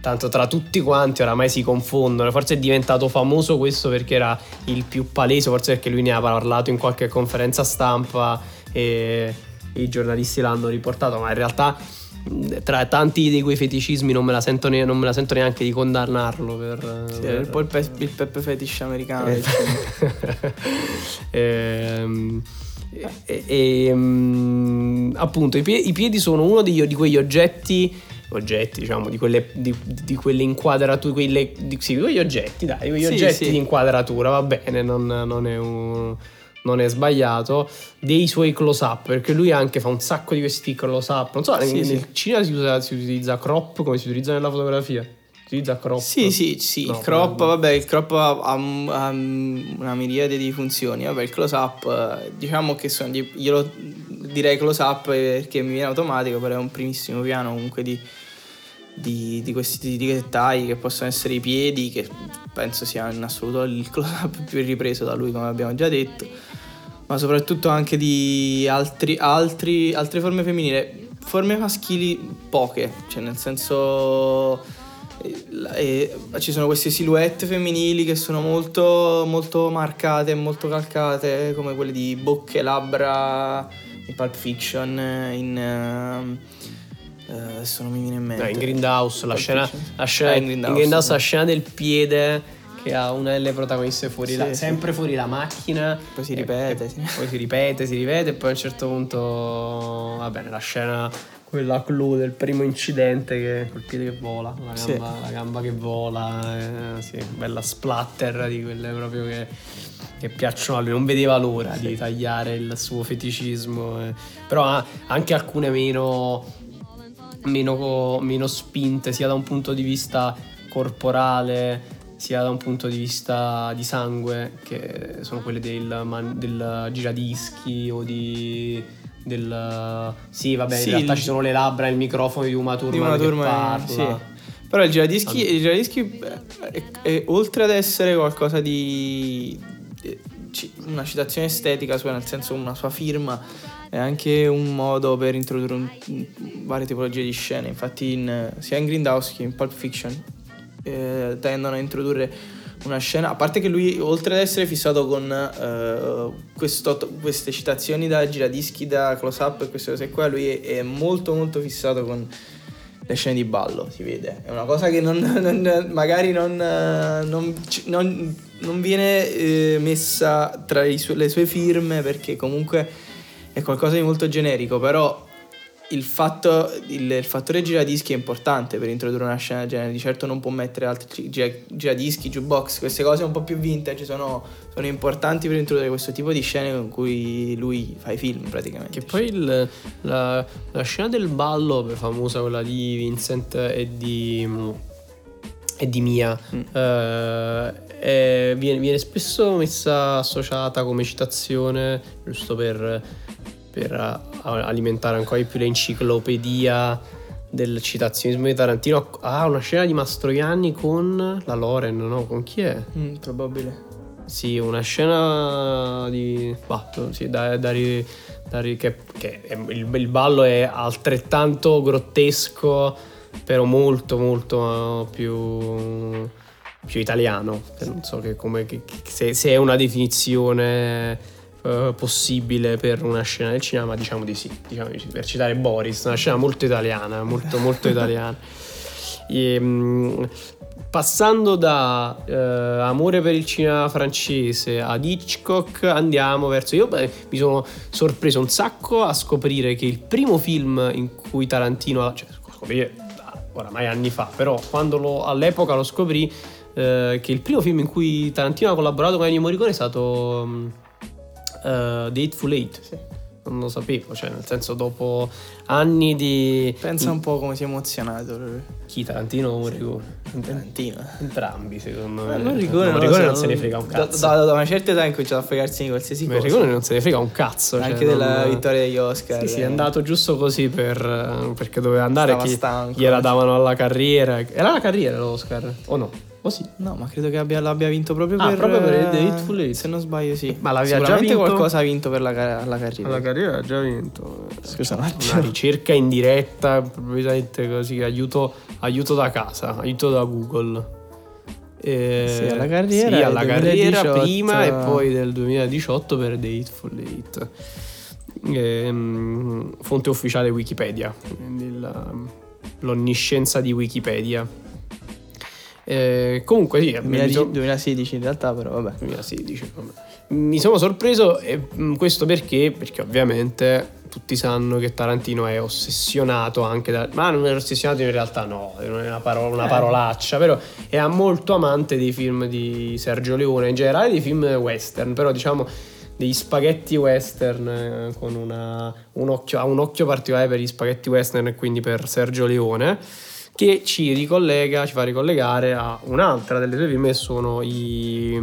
Tanto tra tutti quanti oramai si confondono. Forse è diventato famoso questo perché era il più palese, forse perché lui ne ha parlato in qualche conferenza stampa e i giornalisti l'hanno riportato, ma in realtà tra tanti di quei feticismi non me la sento, ne- non me la sento neanche di condannarlo per, sì, per... un po' il, pe- il peppe fetish americano eh. ehm, e, e, e, appunto i, pie- i, piedi sono uno di, di quegli oggetti oggetti diciamo di quelle, di, di quelle inquadrature quelle, di, sì, quegli oggetti dai quegli sì, oggetti sì. di inquadratura va bene non, non è un non è sbagliato, dei suoi close up, perché lui anche fa un sacco di questi close up. Non so, sì, nel, sì. cinema si, usa, si, utilizza crop come si utilizza nella fotografia. Si utilizza crop. Sì, sì, sì, no, il crop, no. vabbè, il crop ha, ha, ha, una miriade di funzioni. Vabbè, il close up, diciamo che sono, io lo direi close up perché mi viene automatico, però è un primissimo piano comunque di di, di questi di dettagli che possono essere i piedi, che penso sia in assoluto il close-up più ripreso da lui, come abbiamo già detto, ma soprattutto anche di altri, altri, altre forme femminili. Forme maschili poche, cioè nel senso eh, eh, ci sono queste silhouette femminili che sono molto, molto marcate, molto calcate, come quelle di bocche, labbra in Pulp Fiction, in... Uh, Uh, adesso non mi viene in mente. No, in Grindhouse, la scena, la scena, eh, in Grindhouse, in Grindhouse sì. la scena del piede che ha una delle protagoniste fuori sì, la, sì. sempre fuori la macchina. Poi si ripete. E, poi si ripete, si ripete e poi a un certo punto va bene, la scena quella clou del primo incidente che col piede che vola, la gamba, sì. la gamba che vola, eh, sì, bella splatter di quelle proprio che, che, piacciono a lui, non vedeva l'ora sì. di tagliare il suo feticismo, eh. però anche alcune meno meno, meno spinte sia da un punto di vista corporale sia da un punto di vista di sangue che sono quelle del, man, del giradischi o di del sì vabbè sì, in realtà il... ci sono le labbra e il microfono di Uma Thurman, di Uma Thurman parla sì. però il giradischi, il giradischi è, è, oltre ad essere qualcosa di una citazione estetica nel senso una sua firma è anche un modo per introdurre un, varie tipologie di scene. Infatti, in, sia in Grindhouse che in Pulp Fiction eh, tendono a introdurre una scena. A parte che lui, oltre ad essere fissato con eh, questo, queste citazioni da giradischi, da close up e queste cose qua, lui è, molto, molto fissato con le scene di ballo. Si vede, è una cosa che non, non, magari non, non, non viene eh, messa tra su- le sue firme perché comunque è qualcosa di molto generico, però il, fatto, il, il, fattore giradischi è importante per introdurre una scena del genere. Di certo non può mettere altri giradischi, jukebox, queste cose un po' più vintage sono, sono, importanti per introdurre questo tipo di scene con cui lui fa i film praticamente. Che poi il, la, la, scena del ballo, famosa quella di Vincent e di, e di Mia, mm. eh, è, viene, viene spesso messa associata come citazione, giusto per per alimentare ancora di più l'enciclopedia del citazionismo di Tarantino. Ah, una scena di Mastroianni con la Loren, no? Con chi è? Mm, probabile. Sì, una scena di... Bah, sì, da, da, ri, da ri, che, che il, il, ballo è altrettanto grottesco, però molto, molto più, più italiano. Non so che come, che, se, se, è una definizione uh, possibile per una scena del cinema, diciamo di sì. Diciamo di sì. Per citare Boris, una scena molto italiana, molto, molto italiana. E, um, Passando da eh, amore per il cinema francese ad Hitchcock, andiamo verso. Io beh, mi sono sorpreso un sacco a scoprire che il primo film in cui Tarantino. cioè, scoprire oramai anni fa, però quando lo, all'epoca lo scoprì, eh, che il primo film in cui Tarantino ha collaborato con Ennio Morricone è stato um, uh, The Hateful Eight. Sì non lo sapevo, cioè nel senso dopo anni di... Pensa un po' come si è emozionato lui. Chi, Tarantino o Morricone? Tarantino. Entrambi secondo me. Morricone, Morricone non, se ne frega un cazzo. Da, da, da una certa età ha cominciato a fregarsi di qualsiasi cosa. Morricone non se ne frega un cazzo. Anche cioè, della non... vittoria degli Oscar. Sì, sì, è andato giusto così per, perché doveva andare, Stava stanco. gliela davano alla carriera. Era la carriera l'Oscar, o no? Oh sì. No, ma credo che abbia, l'abbia vinto proprio ah, per, proprio per The Hateful Eight. Se non sbaglio, sì. Ma l'aveva già vinto? qualcosa ha vinto per la, la carriera. La carriera ha già vinto. Scusa un attimo. Una ricerca in diretta, probabilmente così, aiuto, aiuto da casa, aiuto da Google. Eh, sì, alla carriera, sì, alla carriera prima e poi del 2018 per The Hateful Eight. Eh, fonte ufficiale Wikipedia, quindi la, l'onniscienza di Wikipedia. Eh, comunque sì, 2016, 2016 in realtà però vabbè. 2016, vabbè. Mi sono sorpreso e mm, questo perché? Perché ovviamente tutti sanno che Tarantino è ossessionato anche da... Ma non è ossessionato in realtà no, non è una, parola, una eh. parolaccia, però è molto amante dei film di Sergio Leone, in generale dei film western, però diciamo degli spaghetti western eh, con una, un occhio, ha un occhio particolare per gli spaghetti western e quindi per Sergio Leone che ci ricollega, ci fa ricollegare a un'altra delle sue che sono i,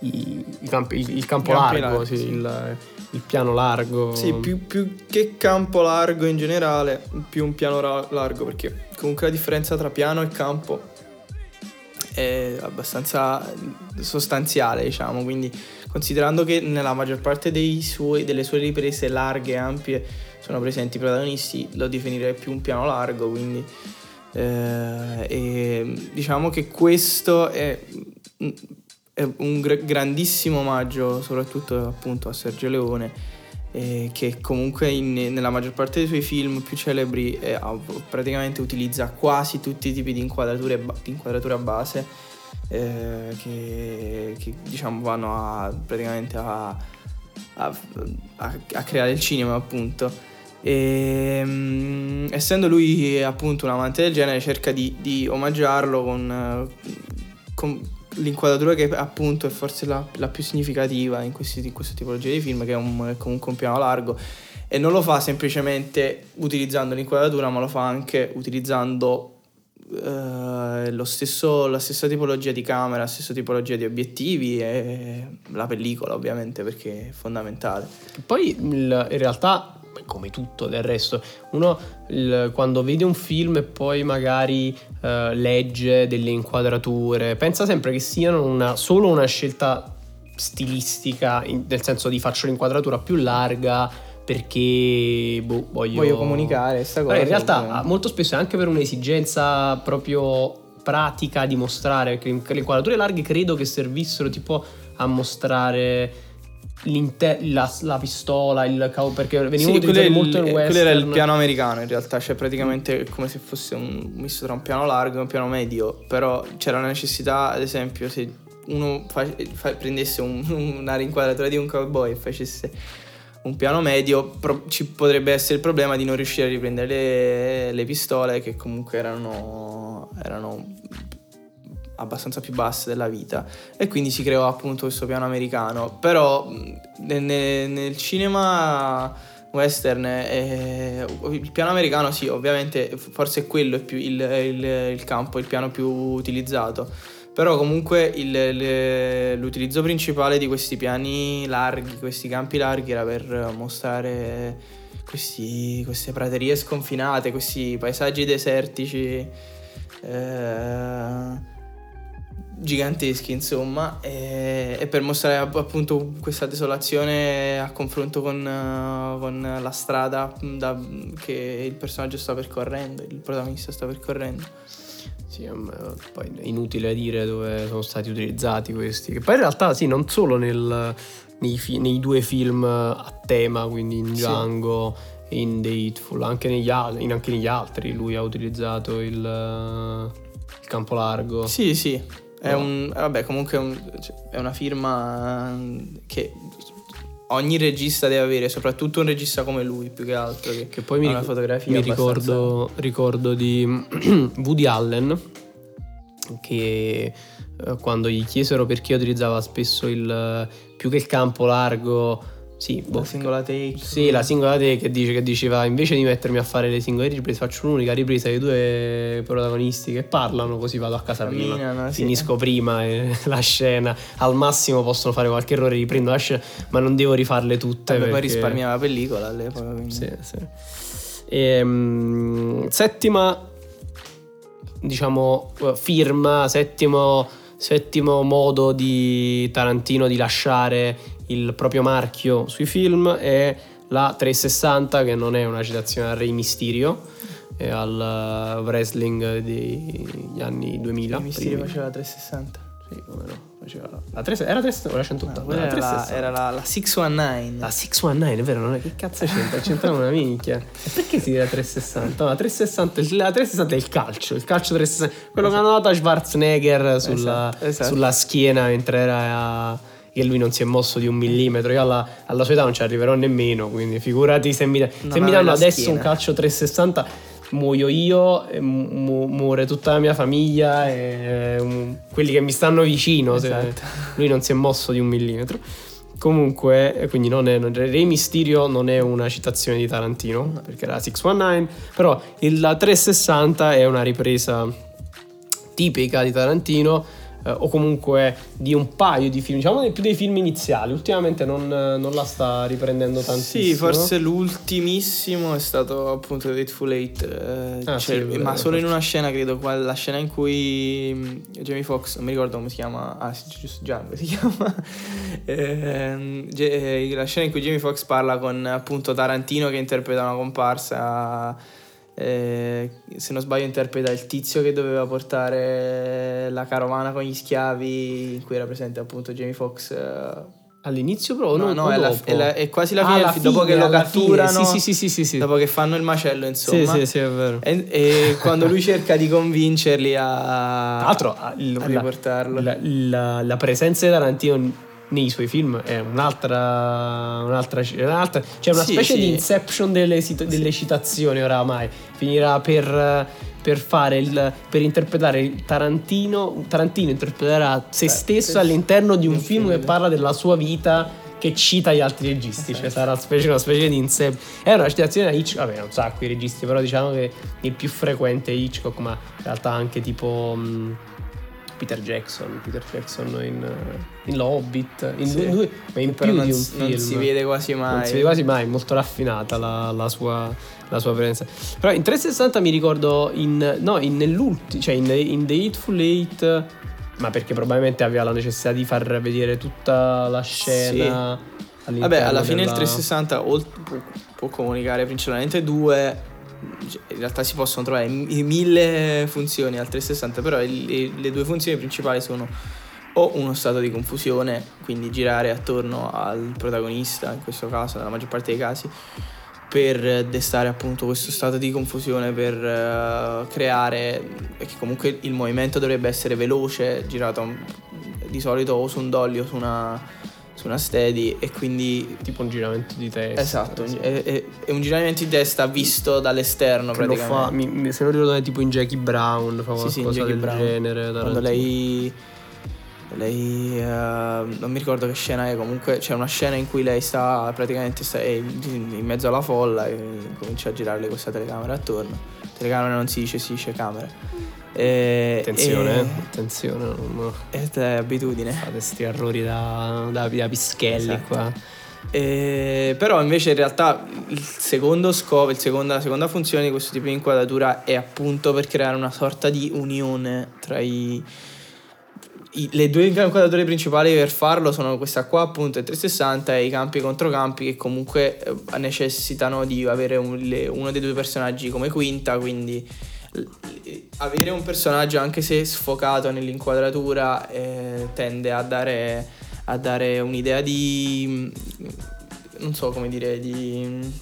i, i campi, il, il, campo largo, largo sì, sì. Il, il, piano largo. Sì, più, più, che campo largo in generale, più un piano ra- largo, perché comunque la differenza tra piano e campo è abbastanza sostanziale, diciamo, quindi considerando che nella maggior parte suoi, delle sue riprese larghe e ampie sono presenti i protagonisti, lo definirei più un piano largo, quindi eh, e diciamo che questo è, è un gr- grandissimo omaggio soprattutto appunto a Sergio Leone eh, che comunque in, nella maggior parte dei suoi film più celebri eh, praticamente utilizza quasi tutti i tipi di inquadrature, di inquadratura base eh, che, che, diciamo vanno a, praticamente a, a, a creare il cinema appunto e, um, essendo lui appunto un amante del genere, cerca di, di omaggiarlo con, con, l'inquadratura che appunto è forse la, la più significativa in, questi, in, questa tipologia di film, che è, un, è comunque un piano largo. E non lo fa semplicemente utilizzando l'inquadratura, ma lo fa anche utilizzando Uh, stesso, la stessa tipologia di camera, la stessa tipologia di obiettivi e la pellicola ovviamente perché è fondamentale. Poi in realtà come tutto del resto, uno il, quando vede un film e poi magari uh, legge delle inquadrature, pensa sempre che siano una, solo una scelta stilistica, in, nel senso di faccio l'inquadratura più larga perché boh, voglio... voglio comunicare questa cosa. in realtà molto spesso è anche per un'esigenza proprio pratica di mostrare, perché le inquadrature larghe credo che servissero tipo a mostrare la, la, pistola, il cavo, perché veniva sì, utilizzato molto il western. Quello era il piano americano in realtà, cioè praticamente come se fosse un misto tra un piano largo e un piano medio, però c'era la necessità, ad esempio, se uno fa, fa, prendesse un, una rinquadratura di un cowboy e facesse un piano medio, pro, ci potrebbe essere il problema di non riuscire a riprendere le, le pistole che comunque erano, erano abbastanza più basse della vita. E quindi si creò appunto questo piano americano. Però nel, nel cinema western eh, il piano americano sì ovviamente forse è quello il, più, il, il, il campo il piano più utilizzato. Però comunque l'utilizzo principale di questi piani larghi questi campi larghi era per mostrare questi, queste praterie sconfinate, questi paesaggi desertici eh, giganteschi, insomma, e, e, per mostrare appunto questa desolazione a confronto con, uh, con la strada da, che il personaggio sta percorrendo, il protagonista sta percorrendo. Sì, poi è inutile dire dove sono stati utilizzati questi, che poi in realtà sì, non solo nel, nei, fi- nei, due film a tema, quindi in Django sì. e in The Hateful, anche negli, al- anche negli altri lui ha utilizzato il, il campo largo. Sì, sì, è no. un, vabbè, comunque è, un, cioè, è una firma che ogni regista deve avere, soprattutto un regista come lui, più che altro. Che, che poi mi, una fotografia mi ricordo, ricordo, di Woody Allen che eh, quando gli chiesero perché utilizzava spesso il più che il campo largo sì, boh. La singola take. Sì, la singola take che dice che diceva invece di mettermi a fare le singole riprese faccio un'unica ripresa dei due protagonisti che parlano così vado a casa Camminano, prima. Sì. Finisco prima e, la scena. Al massimo possono fare qualche errore, riprendo la scena, ma non devo rifarle tutte. Vabbè, perché... poi risparmiava la pellicola all'epoca. Quindi. Sì, sì. E, um, settima, diciamo, firma, settimo, settimo modo di Tarantino di lasciare il proprio marchio sui film è la 360 che non è una citazione al Re Mysterio e al wrestling degli anni 2000 Rey Mysterio faceva la 360 sì come no faceva la 3, era 360 o la 180 no, era, la, era la, la 619 la 619 è vero non è che cazzo c'entra c'entra una minchia e perché si dice la 360 no, la 360 la 360 è il calcio il calcio 360 quello esatto. che hanno dato a Schwarzenegger sulla, esatto, esatto. sulla schiena mentre era a che lui non si è mosso di un millimetro. Io alla, alla sua età non ci arriverò nemmeno, quindi figurati se mi, se mi danno adesso schiena. un calcio 360 muoio io, mu- muore tutta la mia famiglia e um, quelli che mi stanno vicino. Esatto. lui non si è mosso di un millimetro. Comunque, quindi non è, Re Mysterio non è una citazione di Tarantino, perché era 619, però il, la 360 è una ripresa tipica di Tarantino eh, o comunque di un paio di film, diciamo più dei film iniziali. Ultimamente non, non la sta riprendendo tantissimo. Sì, forse l'ultimissimo è stato appunto The Hateful Eight, eh, ah, cioè, sì, ma solo in una scena, credo, la scena in cui mm, Jamie Foxx, non mi ricordo come si chiama, ah sì, giusto Django si chiama, ehm, eh, la scena in cui Jamie Foxx parla con appunto Tarantino che interpreta una comparsa eh, se non sbaglio interpreta il tizio che doveva portare la carovana con gli schiavi in cui era presente appunto Jamie Foxx eh. All'inizio però no, no, è, la, è, la, è, quasi la fine, ah, fine dopo che lo catturano, sì, sì, sì, sì, sì, dopo che fanno il macello insomma. Sì, sì, sì, è vero. E, e quando lui cerca di convincerli a, Tra l'altro, il, a riportarlo. La, la, la, presenza di Tarantino nei suoi film è un'altra, un'altra, un'altra cioè una sì, specie sì. di inception delle, delle citazioni oramai finirà per, per fare il, per interpretare il Tarantino Tarantino interpreterà se Beh, stesso se all'interno di un film, film che parla della sua vita che cita gli altri registi, cioè sarà una specie, una specie di inception. È una citazione da Hitchcock, vabbè, non so i registi, però diciamo che il più frequente è Hitchcock, ma in realtà anche tipo. Mh, Peter Jackson, Peter Jackson in, in Lobbit, in sì. due, ma in Però più di un film. Non si vede quasi mai. Non si vede quasi mai, molto raffinata la, la, sua, la sua, presenza. Però in 360 mi ricordo in, no, in nell'ultimo, cioè in, in The Hateful Eight, ma perché probabilmente aveva la necessità di far vedere tutta la scena. Sì. Vabbè, alla fine della... il 360 può comunicare principalmente due in realtà si possono trovare mille funzioni al 360, però le, due funzioni principali sono o uno stato di confusione, quindi girare attorno al protagonista, in questo caso, nella maggior parte dei casi, per destare appunto questo stato di confusione, per uh, creare, perché comunque il movimento dovrebbe essere veloce, girato di solito o su un dolly o su una su una steady e quindi... Tipo un giramento di testa. Esatto, è, è, è un giramento di testa visto dall'esterno che praticamente. Lo fa, mi, se non ricordo tipo in Jackie Brown, fa sì, sì, in Jackie Brown. genere. Quando lei... Lei... Uh, non mi ricordo che scena è, comunque c'è una scena in cui lei sta praticamente sta, in mezzo alla folla e comincia a girarle questa telecamera attorno. Telecamera non si dice, si dice camera e, attenzione, e, attenzione. No. È abitudine. Fate sti errori da, da, da pischelli esatto. qua. E, però invece in realtà il secondo scopo, il seconda, la seconda funzione di questo tipo di inquadratura è appunto per creare una sorta di unione tra i, i, le due inquadrature principali per farlo sono questa qua appunto il 360 e i campi e controcampi che comunque eh, necessitano di avere un, le, uno dei due personaggi come quinta quindi avere un personaggio anche se sfocato nell'inquadratura eh, tende a dare, a dare un'idea di non so come dire di,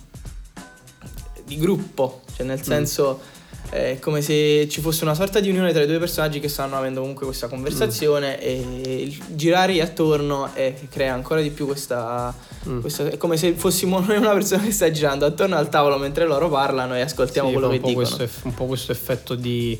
di gruppo cioè nel mm. senso mm è come se ci fosse una sorta di unione tra i due personaggi che stanno avendo comunque questa conversazione mm. e girare attorno e crea ancora di più questa, mm. questa, È come se fossimo noi una persona che sta girando attorno al tavolo mentre loro parlano e ascoltiamo sì, quello che dicono. Questo, un po' questo effetto di,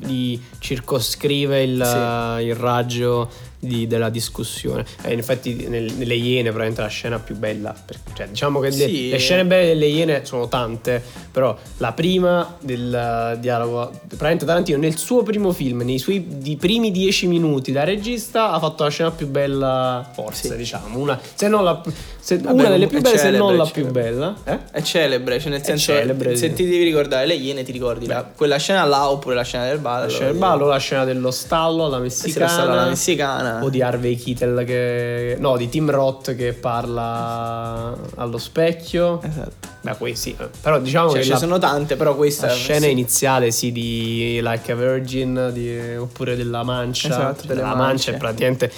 di circoscrive il, sì. il raggio di, della discussione. E in effetti nel, nelle Iene probabilmente la scena più bella, cioè diciamo che sì. le, le, scene belle delle Iene sono tante, però la prima del dialogo, probabilmente Tarantino nel suo primo film, nei suoi di primi dieci minuti da regista, ha fatto la scena più bella forse, sì. diciamo, una, se non la, se, Vabbè, una delle più belle celebre, se non la più bella. Eh? È celebre, cioè nel senso, celebre, se sì. ti devi ricordare le Iene ti ricordi la, quella scena là oppure la scena del ballo. La scena del ballo, la scena dello stallo, la messicana. La messicana o di Harvey Keitel che no di Tim Roth che parla allo specchio esatto beh questi sì però diciamo cioè, che ce ne sono tante però questa la scena sì. iniziale sì di Like a Virgin di, oppure della mancia esatto della mancia è praticamente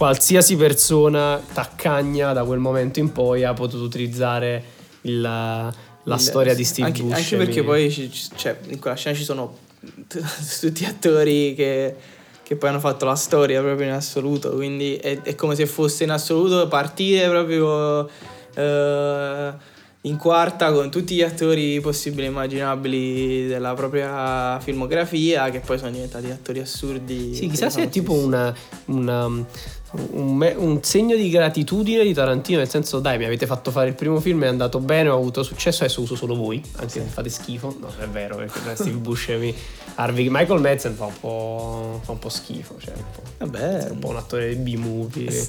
qualsiasi persona taccagna da quel momento in poi ha potuto utilizzare il, la il, storia di Steve anche, Buscemi. anche perché poi cioè, in quella scena ci sono tutti attori che che poi hanno fatto la storia proprio in assoluto, quindi è, è come se fosse in assoluto partire proprio eh, in quarta con tutti gli attori possibili e immaginabili della propria filmografia, che poi sono diventati attori assurdi. Sì, chissà se è tipo una, una un, me- un, segno di gratitudine di Tarantino, nel senso, dai, mi avete fatto fare il primo film, è andato bene, ho avuto successo, adesso uso solo voi, anche se fate schifo. No, è vero, perché Steve Buscemi, Harvey, Michael Madsen fa un po', fa un po schifo, cioè un po', Vabbè, è un po' un attore di B-movie.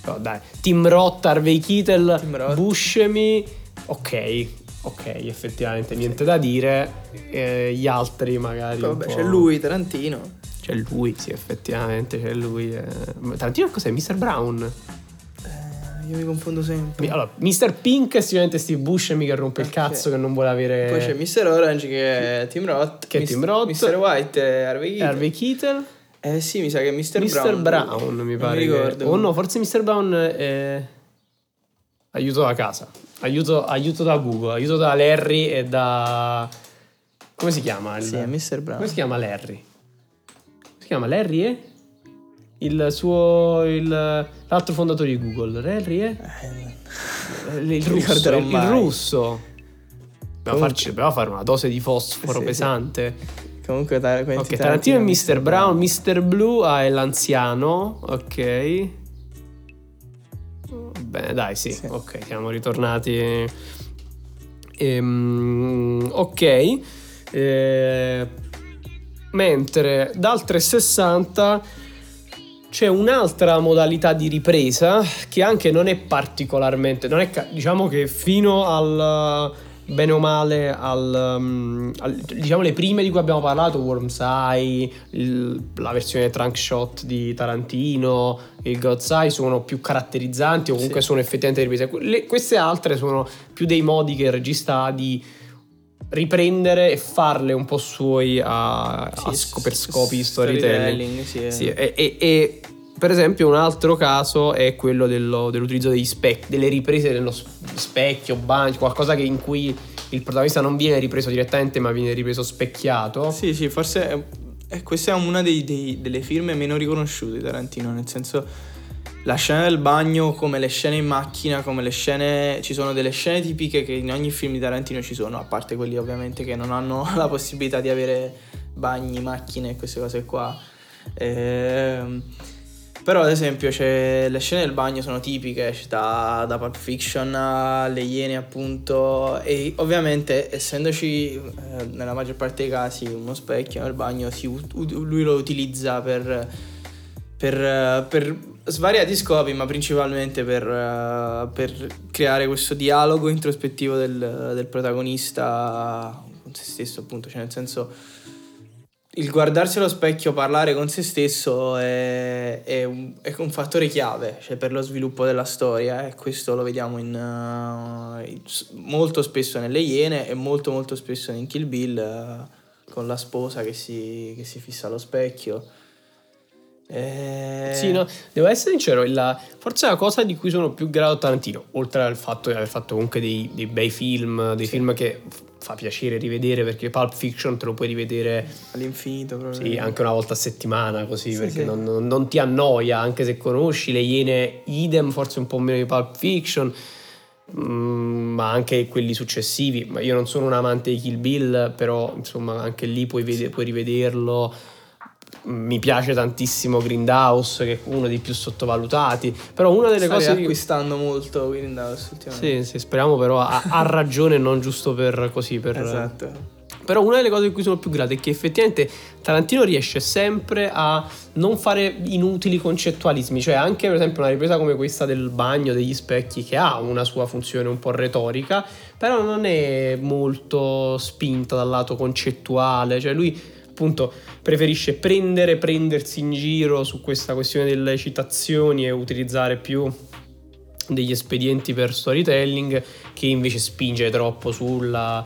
Però dai, Tim Roth, Harvey Keitel, Buscemi, ok, ok, effettivamente niente da dire. Eh, gli altri magari. Vabbè, c'è lui, Tarantino. C'è lui, sì, effettivamente, c'è lui. Eh. Tarantino cos'è? Mr. Brown? Eh, io mi confondo sempre. Allora, Mr. Pink è sicuramente Steve Buscemi che rompe okay. il cazzo, che non vuole avere... Poi c'è Mr. Orange che è Tim Roth. Che è Tim Roth. Mr. White è Harvey Keitel. Harvey Keitel. Eh sì, mi sa che è Mr. Mr. Brown. Brown, mi pare. Non mi ricordo. Che... Oh no, forse Mr. Brown è... Aiuto da casa. Aiuto, aiuto da Google, aiuto da Larry e da... Come si chiama? Il... Sì, è Mr. Brown. Come si chiama Larry? Chiama? Larry e? Il suo. Il, l'altro fondatore di Google. Larry e? Eh, il, il, russo, il, il russo. Dobbiamo, farci, dobbiamo fare una dose di fosforo sì, pesante. Sì. Comunque, dai, ok, Tarantino è Mr. Brown, Mr. Blue ah, è l'anziano. Ok. Bene, dai, sì. sì. Ok, siamo ritornati. Ehm, ok. Eh, mentre dal 360 c'è un'altra modalità di ripresa che anche non è particolarmente, non è, diciamo che fino al bene o male al, um, al, diciamo le prime di cui abbiamo parlato Worm's Eye il, la versione trunk shot di Tarantino il God's Eye sono più caratterizzanti o comunque sì. sono effettivamente riprese Le, queste altre sono più dei modi che il regista ha di riprendere e farle un po' suoi a, sì, a sc- per scopi di storytelling. Sì, sì, e, e, e, per esempio un altro caso è quello dello, dell'utilizzo degli specchi, delle riprese dello specchio, bagno, qualcosa che in cui il protagonista non viene ripreso direttamente ma viene ripreso specchiato. Sì, sì, forse è, è, questa è una dei, dei, delle firme meno riconosciute di Tarantino, nel senso la scena del bagno, come le scene in macchina, come le scene. Ci sono delle scene tipiche che in ogni film di Tarantino ci sono, a parte quelli ovviamente che non hanno la possibilità di avere bagni, macchine e queste cose qua. Ehm, però, ad esempio, le scene del bagno sono tipiche, da, da Pulp Fiction alle Iene, appunto. E ovviamente, essendoci eh, nella maggior parte dei casi uno specchio nel bagno, si, lui lo utilizza per, per, per svariati scopi, ma principalmente per, uh, per creare questo dialogo introspettivo del, del, protagonista con se stesso, appunto, cioè nel senso il guardarsi allo specchio, parlare con se stesso è, è, un, è un, fattore chiave cioè per lo sviluppo della storia e questo lo vediamo in, uh, molto spesso nelle Iene e molto molto spesso in Kill Bill uh, con la sposa che si, che si fissa allo specchio. Eh... Sì, no, devo essere sincero, la, forse la cosa di cui sono più grato Tarantino, oltre al fatto di aver fatto comunque dei, dei bei film, dei sì. film che fa piacere rivedere perché Pulp Fiction te lo puoi rivedere all'infinito proprio. Sì, anche una volta a settimana così sì, perché sì. Non, non, non, ti annoia anche se conosci le Iene idem, forse un po' meno di Pulp Fiction mm, ma anche quelli successivi ma io non sono un amante di Kill Bill però insomma anche lì puoi, vede- puoi rivederlo mi piace tantissimo Grindhouse che è uno dei più sottovalutati però una delle Stai cose acquistando che... molto Grindhouse ultimamente. Sì, sì speriamo però ha, ha ragione non giusto per così per... esatto. Però una delle cose di cui sono più grato è che effettivamente Tarantino riesce sempre a non fare inutili concettualismi, cioè anche per esempio una ripresa come questa del bagno, degli specchi, che ha una sua funzione un po' retorica, però non è molto spinta dal lato concettuale, cioè lui appunto preferisce prendere, prendersi in giro su questa questione delle citazioni e utilizzare più degli espedienti per storytelling che invece spinge troppo sulla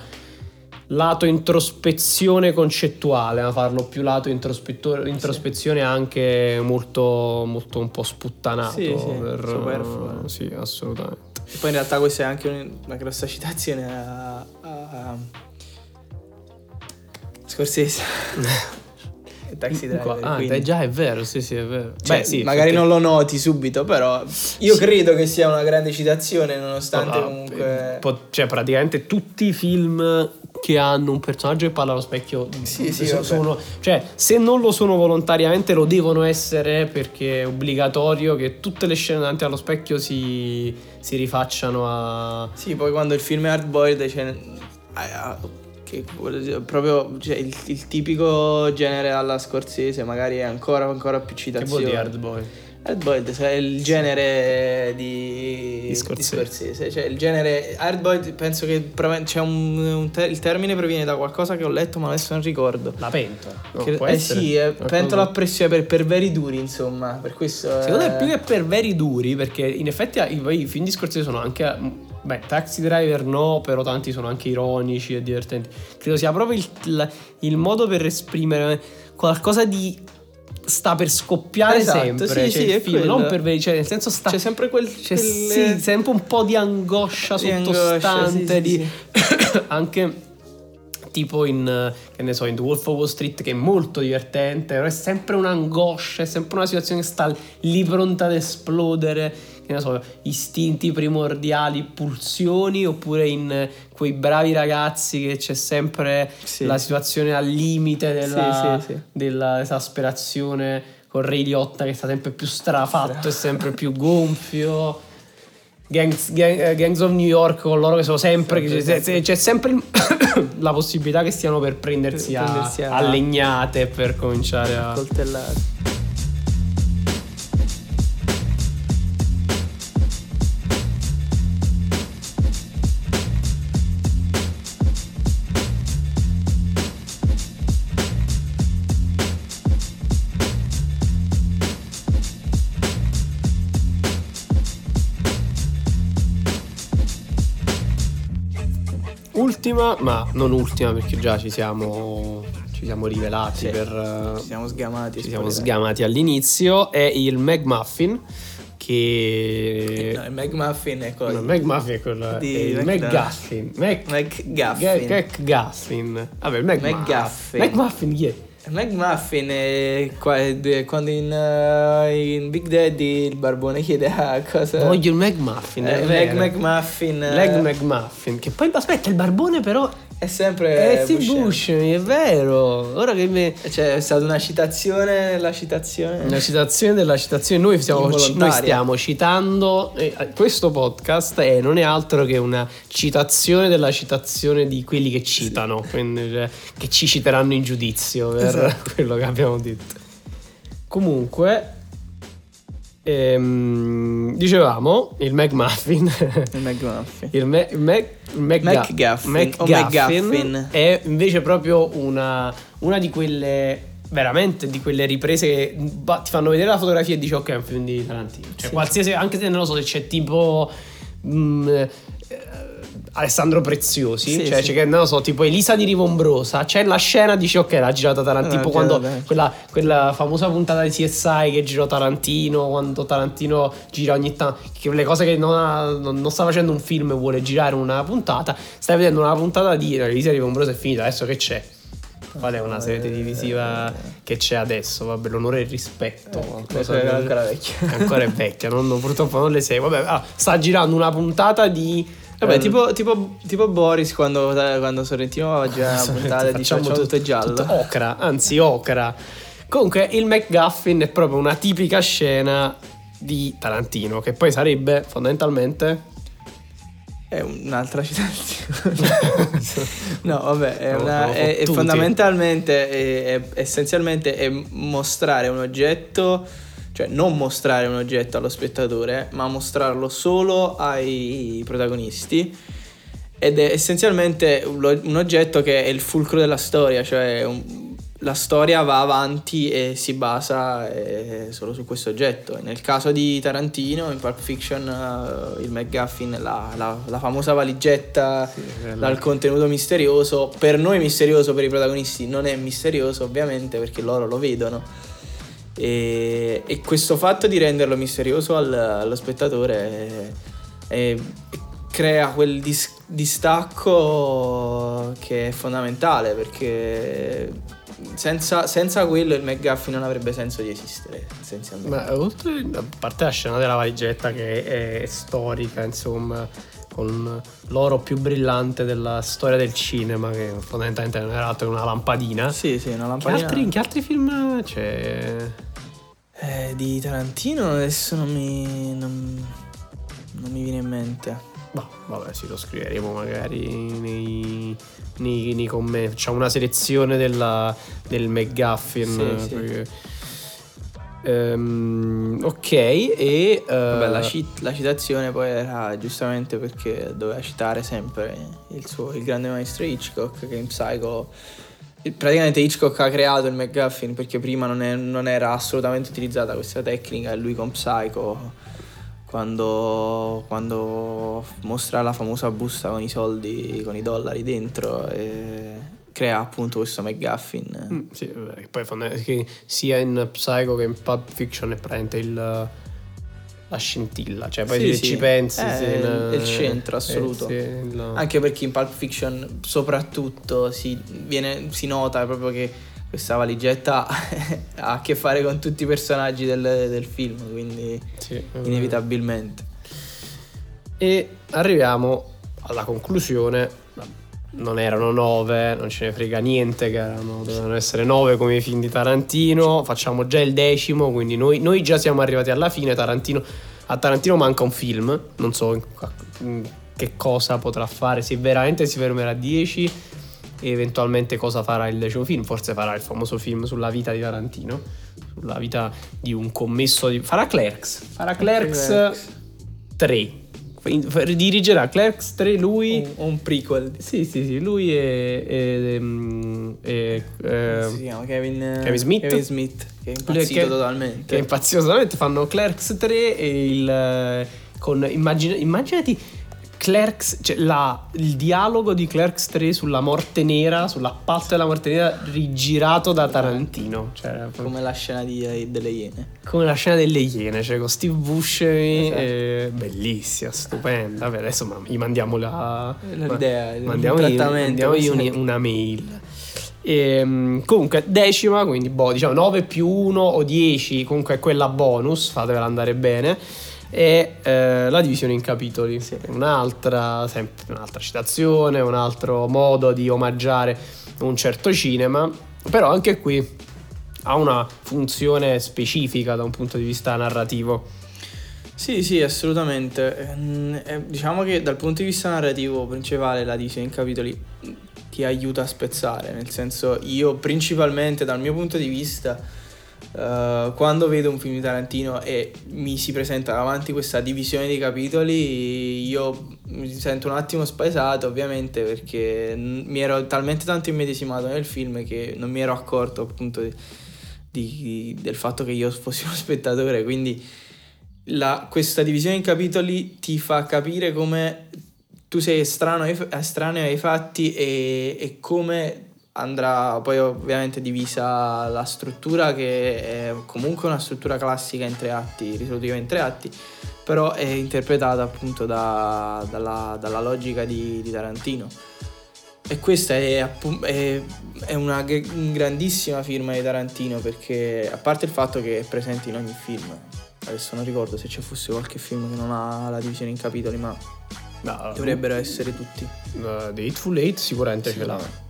lato introspezione concettuale, ma farlo più lato introspezione sì. anche molto, molto un po' sputtanato. Sì, sì, per, superfluo. Sì, assolutamente. E poi in realtà questa è anche una grossa citazione a, a Scorsese. Taxi Driver. Ah, quindi. già è vero, sì, sì, è vero. Cioè, Beh, sì, magari perché... non lo noti subito, però io sì. credo che sia una grande citazione, nonostante no, comunque. Cioè, praticamente tutti i film che hanno un personaggio che parla allo specchio sì, sì, sono, cioè se non lo sono volontariamente lo devono essere perché è obbligatorio che tutte le scene davanti allo specchio si, si rifacciano a sì poi quando il film è hard boiled cioè, che proprio cioè, il, il, tipico genere alla scorsese magari è ancora, ancora più citazione. Che vuol hard boy? Hard boiled è il genere di, di, Scorsese. di Scorsese. Cioè il genere hard boiled penso che c'è un, un ter- il termine proviene da qualcosa che ho letto ma adesso non ricordo. La pentola. No, che, eh sì, è pentola a pressione per, per veri duri insomma. Per questo Secondo è... me più che per veri duri perché in effetti i, i film di Scorsese sono anche Beh, Taxi Driver no, però tanti sono anche ironici e divertenti. Credo sia proprio il, il, modo per esprimere qualcosa di sta per scoppiare esatto, sempre. Sì, cioè, sì, il film, non per cioè, nel senso sta. C'è sempre quel. C'è quelle... sì, sempre un po' di angoscia di sottostante. Angoscia, sì, di... anche tipo in, che ne so, in The Wolf of Wall Street, che è molto divertente, però è sempre un'angoscia, è sempre una situazione che sta lì pronta ad esplodere che ne so, istinti primordiali, pulsioni, oppure in quei bravi ragazzi che c'è sempre sì. la situazione al limite della, sì, sì, dell'esasperazione con Ray Liotta che sta sempre più strafatto e sempre più gonfio. Gangs, gang, eh, Gangs, of New York con loro che sono sempre. sempre c'è, c'è, sempre la possibilità che stiano per prendersi, per prendersi a, a, a legnate per cominciare a coltellare. Ultima, ma non ultima perché già ci siamo, ci siamo rivelati sì, per... Ci siamo sgamati. Ci siamo sgamati all'inizio, è il McMuffin che... No, il McMuffin è quello... No, il McMuffin è quello... Di è il McGuffin. McGuffin. McGuffin. Vabbè, il McMuffin. McGuffin. Chi è? McMuffin è quando in, uh, in, Big Daddy il barbone chiede a cosa? Voglio il McMuffin eh, McMuffin Leg McMuffin che poi aspetta il barbone però è sempre eh, Steve Buscemi, è vero. Ora che mi... Cioè, è stata una citazione nella citazione. Una citazione della citazione. Noi stiamo, noi stiamo citando eh, questo podcast e non è altro che una citazione della citazione di quelli che citano, sì. quindi, cioè, che ci citeranno in giudizio per esatto. quello che abbiamo detto. Comunque, Ehm, dicevamo il McMuffin. Il McMuffin. il Mac, Mac, McGuffin, o McGuffin. è invece proprio una, una di quelle veramente di quelle riprese che ti fanno vedere la fotografia e dici ok è un film di Tarantino cioè Sì. qualsiasi anche se non lo so se c'è tipo mm, eh, Alessandro Preziosi Sì, cioè sì. c'è che non lo so tipo Elisa di Rivombrosa c'è la scena dici ok l'ha girata Tarantino tipo quando eh. quella, quella famosa puntata di CSI che girò Tarantino quando Tarantino gira ogni tanto che le cose che non, ha- non- non sta facendo un film e vuole girare una puntata stai vedendo una puntata di Elisa di Rivombrosa è finita adesso che c'è Qual è una serie televisiva che c'è adesso? Vabbè, l'onore e il rispetto. qualcosa questa è ancora vecchia. È ancora è vecchia, non- non- purtroppo non le seguo. Vabbè, ah, sta girando una puntata di. Vabbè, eh, tipo, tipo, tipo Boris quando, quando Sorrentino va a girare una puntata dice facciamo tutto giallo. tutto ocra, anzi ocra. Comunque il McGuffin è proprio una tipica scena di Tarantino, che poi sarebbe fondamentalmente... È un'altra citazione. no, vabbè, è, No, una- è- è fondamentalmente, è- essenzialmente è mostrare un oggetto, cioè non mostrare un oggetto allo spettatore, ma mostrarlo solo ai protagonisti. Ed è essenzialmente un, oggetto che è il fulcro della storia, cioè un- la storia va avanti e si basa eh, solo su questo oggetto. Nel caso di Tarantino, in Pulp Fiction, eh, il McGuffin, la, la- la famosa valigetta eh, dal contenuto misterioso, per noi misterioso, per i protagonisti non è misterioso ovviamente perché loro lo vedono. E, e questo fatto di renderlo misterioso al- allo spettatore è- è- crea quel dis- distacco che è fondamentale perché senza, senza quello il McGuffin non avrebbe senso di esistere. Ma oltre a parte la scena della valigetta che è storica, insomma, con l'oro più brillante della storia del cinema, che fondamentalmente non era altro che una lampadina. Sì, sì, una Che lampadina. altri, in che altri film c'è? Eh, di Tarantino adesso non mi, non, non mi viene in mente. Boh, vabbè, sì, lo scriveremo magari nei, nei, nei commenti. C'è una selezione della, del McGuffin. Sì, sì. Ehm, ok, e... eh, Vabbè, la, cit- la citazione poi era giustamente perché doveva citare sempre il, suo, il grande maestro Hitchcock che in Psycho praticamente Hitchcock ha creato il McGuffin perché prima non, è- non era assolutamente utilizzata questa tecnica e lui con Psycho quando, quando mostra la famosa busta con i soldi, con i dollari dentro e crea appunto questo McGuffin Mm, sì, che poi fonda- che sia in Psycho che in Pulp Fiction è praticamente il, la scintilla, cioè poi Sì, sì. ci pensi È se il- in- il centro eh, assoluto. sì, il- Anche perché in Pulp Fiction soprattutto si, viene- si nota proprio che questa valigetta ha a che fare con tutti i personaggi del, del film, quindi sì, eh. inevitabilmente. E arriviamo alla conclusione. Non erano nove, non ce ne frega niente che erano, dovevano essere nove come i film di Tarantino. Facciamo già il decimo, quindi noi, noi già siamo arrivati alla fine. Tarantino, a Tarantino manca un film, non so in che cosa potrà fare, se veramente si fermerà a 10 e eventualmente cosa farà il decimo film. Forse farà il famoso film sulla vita di Tarantino, sulla vita di un commesso di... Farà Clerks, farà Clerks, Clerks. 3. Dirigerà Clerks 3 lui... Un, un prequel. Sì, sì, sì, lui è... è, ehm, è- eh, si chiama Kevin, Kevin Smith. Kevin Smith, che è impazzito Ke- totalmente. che è impazzito totalmente. Fanno Clerks 3 e il... eh, Con, immagina- immaginati Clerks, cioè la- il dialogo di Clerks 3 sulla morte nera, sull'appalto della morte nera rigirato da Tarantino. Cioè, Come la scena di- delle Iene. come la scena delle Iene, cioè con Steve Buscemi, Esatto. eh, bellissima, stupenda. Vabbè, adesso ma- gli mandiamo la, L'idea, il mandiamogli, mandiamogli un- una mail. Ehm, comunque, decima, quindi boh, diciamo 9 più 1 o 10, comunque è quella bonus, fatevela andare bene. E eh, la divisione in capitoli, un'altra, sempre un'altra citazione, un altro modo di omaggiare un certo cinema, però anche qui ha una funzione specifica da un punto di vista narrativo. Sì, sì, assolutamente. Ehm, eh, diciamo che dal punto di vista narrativo principale la divisione in capitoli mh, ti aiuta a spezzare, nel senso io principalmente dal mio punto di vista Uh, quando vedo un film di Tarantino e mi si presenta davanti questa divisione di capitoli, io mi sento un attimo spaesato, ovviamente, perché mi ero talmente tanto immedesimato nel film che non mi ero accorto appunto di, di, del fatto che io fossi uno spettatore. Quindi la, questa divisione in capitoli ti fa capire come tu sei estraneo, estraneo ai fatti e, e come andrà poi ovviamente divisa la struttura che è comunque una struttura classica in tre atti, risolutiva in tre atti, però è interpretata appunto da, dalla, dalla, logica di, di, Tarantino. E questa è, è, è, una grandissima firma di Tarantino perché a parte il fatto che è presente in ogni film, adesso non ricordo se ci fosse qualche film che non ha la divisione in capitoli, ma no, dovrebbero essere tutti. Uh, The Hateful Eight sicuramente ce l'ha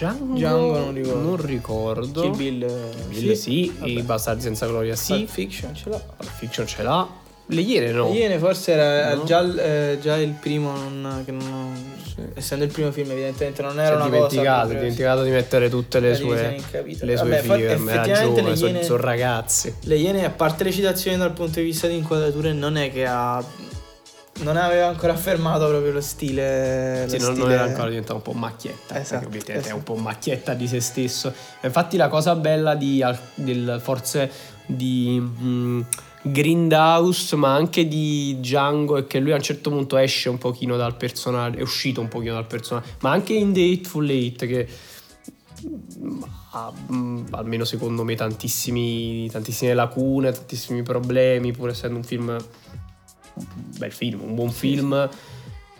Django, Django non ricordo. Non ricordo. Kill Bill, Bill sì, sì. i Bastardi senza gloria sì. Pulp Fiction ce l'ha. Pulp Fiction ce l'ha. Le Iene no. Le Iene forse era no. già, eh, già, il primo, non, che non, sì. essendo il primo film evidentemente non era una dimenticato, cosa. Dimenticato di mettere tutte le sue, le sue Vabbè, firme, effettivamente giovane, sono, sono ragazzi. Le Iene, a parte le citazioni dal punto di vista di inquadrature, non è che ha non aveva ancora affermato proprio lo stile. Sì, lo non, stile... non, era ancora diventato un po' macchietta. Esatto, obiettivamente esatto. è un po' macchietta di se stesso. Infatti, la cosa bella di del, forse di mh, Grindhouse, ma anche di Django, è che lui a un certo punto esce un pochino dal personaggio, è uscito un pochino dal personaggio, ma anche in The Hateful Eight, che ha almeno secondo me tantissime lacune, tantissimi problemi, pur essendo un film bel film, un buon film.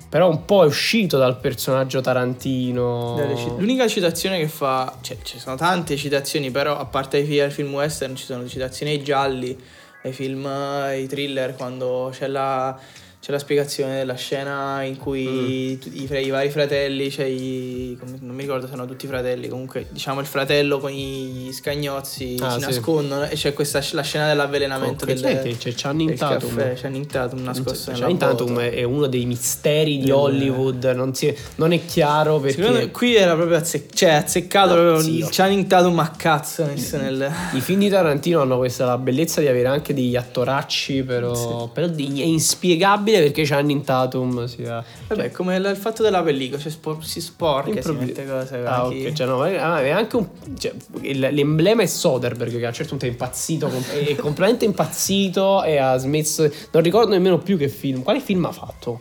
Però un po' è uscito dal personaggio Tarantino. L'unica citazione che fa, cioè ci sono tante citazioni, però a parte i film western ci sono citazioni ai gialli, ai film, ai thriller, quando c'è la c'è la spiegazione della scena in cui mm. i, i, vari fratelli, cioè i, non mi ricordo se sono tutti fratelli, comunque diciamo il fratello con i scagnozzi ah, si sì. nascondono e c'è questa la scena dell'avvelenamento okay, del, che c'è Channing Tatum. Caffè, Channing Tatum nascosto Channing Tatum è uno dei misteri di Hollywood, non, si, non è chiaro perché... Secondo qui era proprio azzec- cioè, azzeccato no, proprio il Channing Tatum a cazzo messo nel... I film di Tarantino hanno questa bellezza di avere anche degli attoracci però, sì. però di, è inspiegabile incredibile perché Channing Tatum sia... Vabbè, come il fatto della pellicola, cioè spor- si sporca, Improvis- si cose... Ah, ok, cioè, no, è anche un... Cioè, l'emblema è Soderbergh che a un certo punto è impazzito, è completamente impazzito e ha smesso... Non ricordo nemmeno più che film. Quale film ha fatto?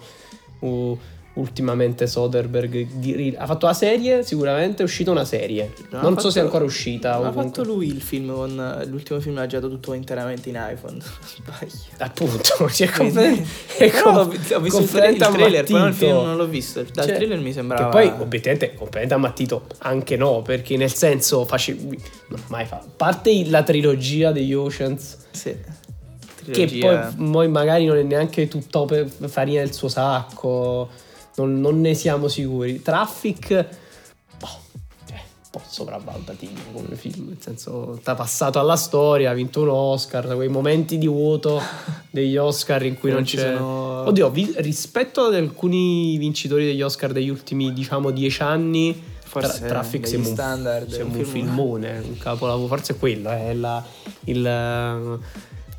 Uh, ultimamente Soderbergh ha fatto la serie sicuramente è uscita una serie. No, non so fatto, se è ancora uscita ha fatto lui il film con l'ultimo film l'ha girato tutto interamente in iPhone sbaglio. Appunto cioè, completamente, è com- ho visto il, tra- il trailer però il film non l'ho visto. Dal cioè, trailer mi sembrava che poi obiettivamente completamente ammattito anche no perché nel senso facevi mai fa parte la trilogia degli Oceans sì. che poi, poi magari non è neanche tutta farina del suo sacco non, non ne siamo sicuri. Traffic, boh, cioè, un po' sopravvalutatino come film, nel senso, sta passato alla storia, ha vinto un Oscar, quei momenti di vuoto degli Oscar in cui non, non c'è... Sono... Oddio, vi, rispetto ad alcuni vincitori degli Oscar degli ultimi, diciamo, dieci anni, forse Tra- Traffic siamo standard, un, siamo un, film. filmone, un capolavoro, forse è quello, è la, il...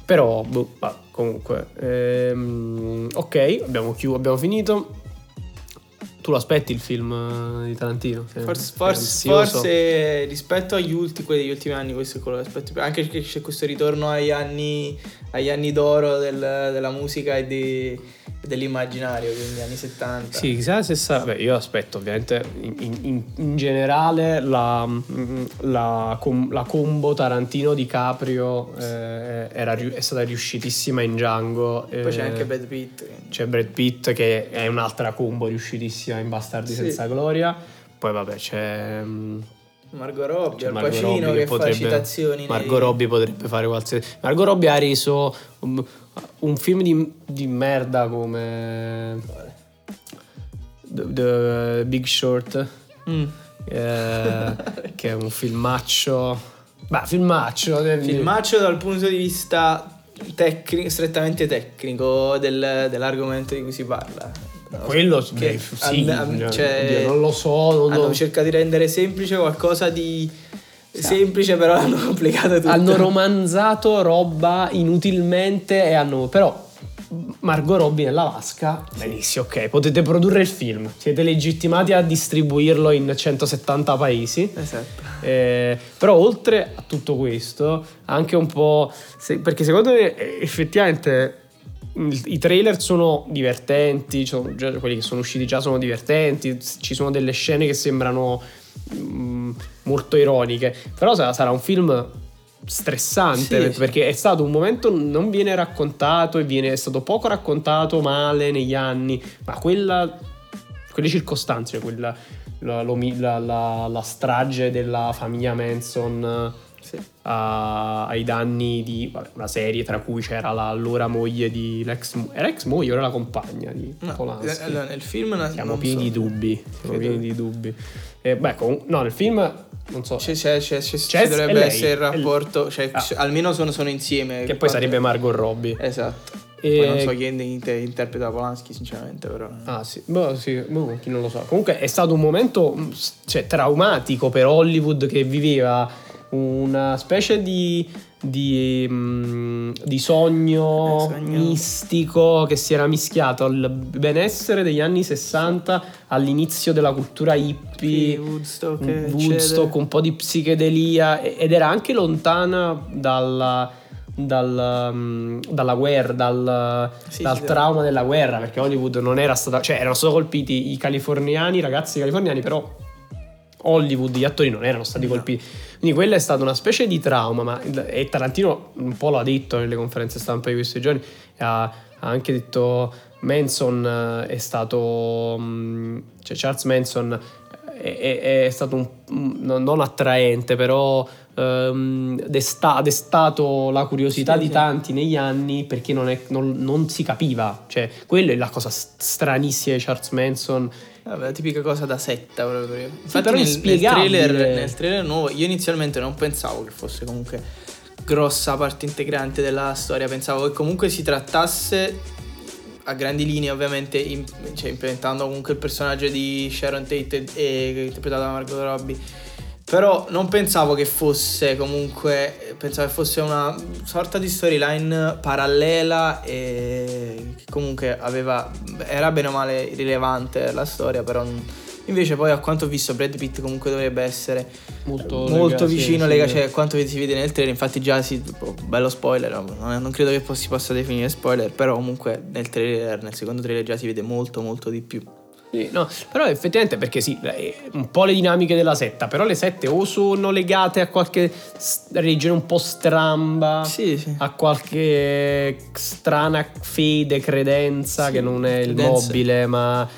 Però, boh, comunque, ehm, ok, abbiamo, chiuso, abbiamo finito. Tu lo aspetti il film eh, di Tarantino? Forse, forse, forse, rispetto agli ultimi, quelli degli ultimi anni, questo è quello che aspetto. Anche perché c'è questo ritorno agli anni, agli anni d'oro del, della musica e di, dell'immaginario, quindi anni 70. Sì, chissà se sa. Beh, io aspetto ovviamente in, in, in generale la, la, la, combo Tarantino di Caprio eh, era, è stata riuscitissima in Django. Poi eh, c'è anche Brad Pitt. C'è Brad Pitt che è un'altra combo riuscitissima in Bastardi sì. senza gloria. Poi vabbè c'è. Margot Robbie, Al Pacino che, che potrebbe, fa citazioni. Margot nei... Robbie potrebbe fare qualsiasi. Margot Robbie ha reso un film di, di merda come The, The Big Short, mm. eh, che è un filmaccio. Beh, filmaccio. Filmaccio dal punto di vista tecnico, strettamente tecnico del, dell'argomento di cui si parla. Quello che, sì, an, an, cioè, non lo so. Non hanno lo... cercato di rendere semplice qualcosa di semplice, però hanno complicato tutto. hanno romanzato roba inutilmente e hanno però Margot Robbie nella vasca benissimo ok potete produrre il film siete legittimati a distribuirlo in 170 paesi Esatto. Eh, però oltre a tutto questo anche un po' se- perché secondo me eh, effettivamente i trailer sono divertenti cioè, quelli che sono usciti già sono divertenti ci sono delle scene che sembrano mm, molto ironiche però sarà, un film stressante Sì, sì. perché è stato un momento non viene raccontato e viene è stato poco raccontato male negli anni ma quella quelle circostanze quella la, la- la- la strage della famiglia Manson Sì. a- ai danni di vabbè, una serie tra cui c'era la allora moglie di l'ex era ex moglie o era la compagna di No, Polanski eh, nel film na- siamo pieni so. di dubbi siamo pieni di dubbi Eh, beh comu- no nel film non so C'è, c'è, c'è, c'è- ci dovrebbe lei. essere il rapporto, cioè, Ah. almeno sono, sono insieme. che poi Quando- sarebbe Margot Robbie Esatto. E- Poi non so chi inter- interpreta Polanski, sinceramente, però. Ah sì, boh, sì, boh, chi non lo sa. Comunque è stato un momento cioè, traumatico per Hollywood che viveva una specie di, di, mm, di sogno, Eh, sogno. mistico che si era mischiato al benessere degli anni 60 all'inizio della cultura hippie. Woodstock. Woodstock, un po' di psichedelia ed era anche lontana dalla, dal, mm, dalla guerra, dal, Sì, dal sì, trauma della guerra, perché Hollywood non era stata, cioè erano stati colpiti i californiani, i ragazzi californiani, però Hollywood, gli attori non erano stati No. colpiti. Quindi quella è stata una specie di trauma, ma e Tarantino un po' l'ha detto nelle conferenze stampa di questi giorni, ha, ha anche detto Manson eh, è stato, mm, cioè Charles Manson è, è- stato un, non attraente, però ehm, desta- ha destato la curiosità Sì, di sì. tanti negli anni perché non, è- non- non si capiva, cioè quella è la cosa stranissima di Charles Manson. Vabbè, tipica cosa da setta proprio. Infatti però nel, nel trailer, nel trailer nuovo, io inizialmente non pensavo che fosse comunque grossa parte integrante della storia, pensavo che comunque si trattasse a grandi linee ovviamente im- cioè, implementando comunque il personaggio di Sharon Tate e, e interpretato da Margot Robbie. Però non pensavo che fosse comunque, pensavo che fosse una sorta di storyline parallela e che comunque aveva, era bene o male rilevante la storia, però non- invece poi a quanto ho visto Brad Pitt comunque dovrebbe essere Molto, molto lega- vicino, sì, lega, sì. cioè quanto si vede nel trailer, infatti già si, oh, bello spoiler, non, non credo che si possa definire spoiler, però comunque nel trailer, nel secondo trailer già si vede molto molto di più. Sì, no, però effettivamente perché sì, è un po' le dinamiche della setta, però le sette o sono legate a qualche religione un po' stramba, Sì, sì. a qualche strana fede, credenza che non è il credenze. mobile, ma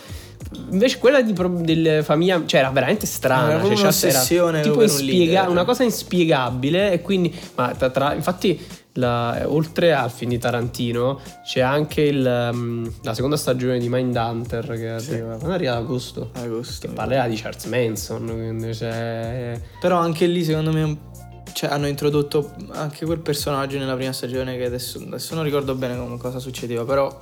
invece quella di delle famiglie, cioè era veramente strana, Era cioè, c'era- un'ossessione tipo inspiega- una cosa inspiegabile e quindi ma tra, tra- infatti la- oltre al film di Tarantino c'è anche il, um, la seconda stagione di Mindhunter che arriva, quando arriva ad agosto Agosto. che parlerà di Charles Manson cioè, Però anche lì secondo me cioè, hanno introdotto anche quel personaggio nella prima stagione che adesso, adesso non ricordo bene cosa succedeva, però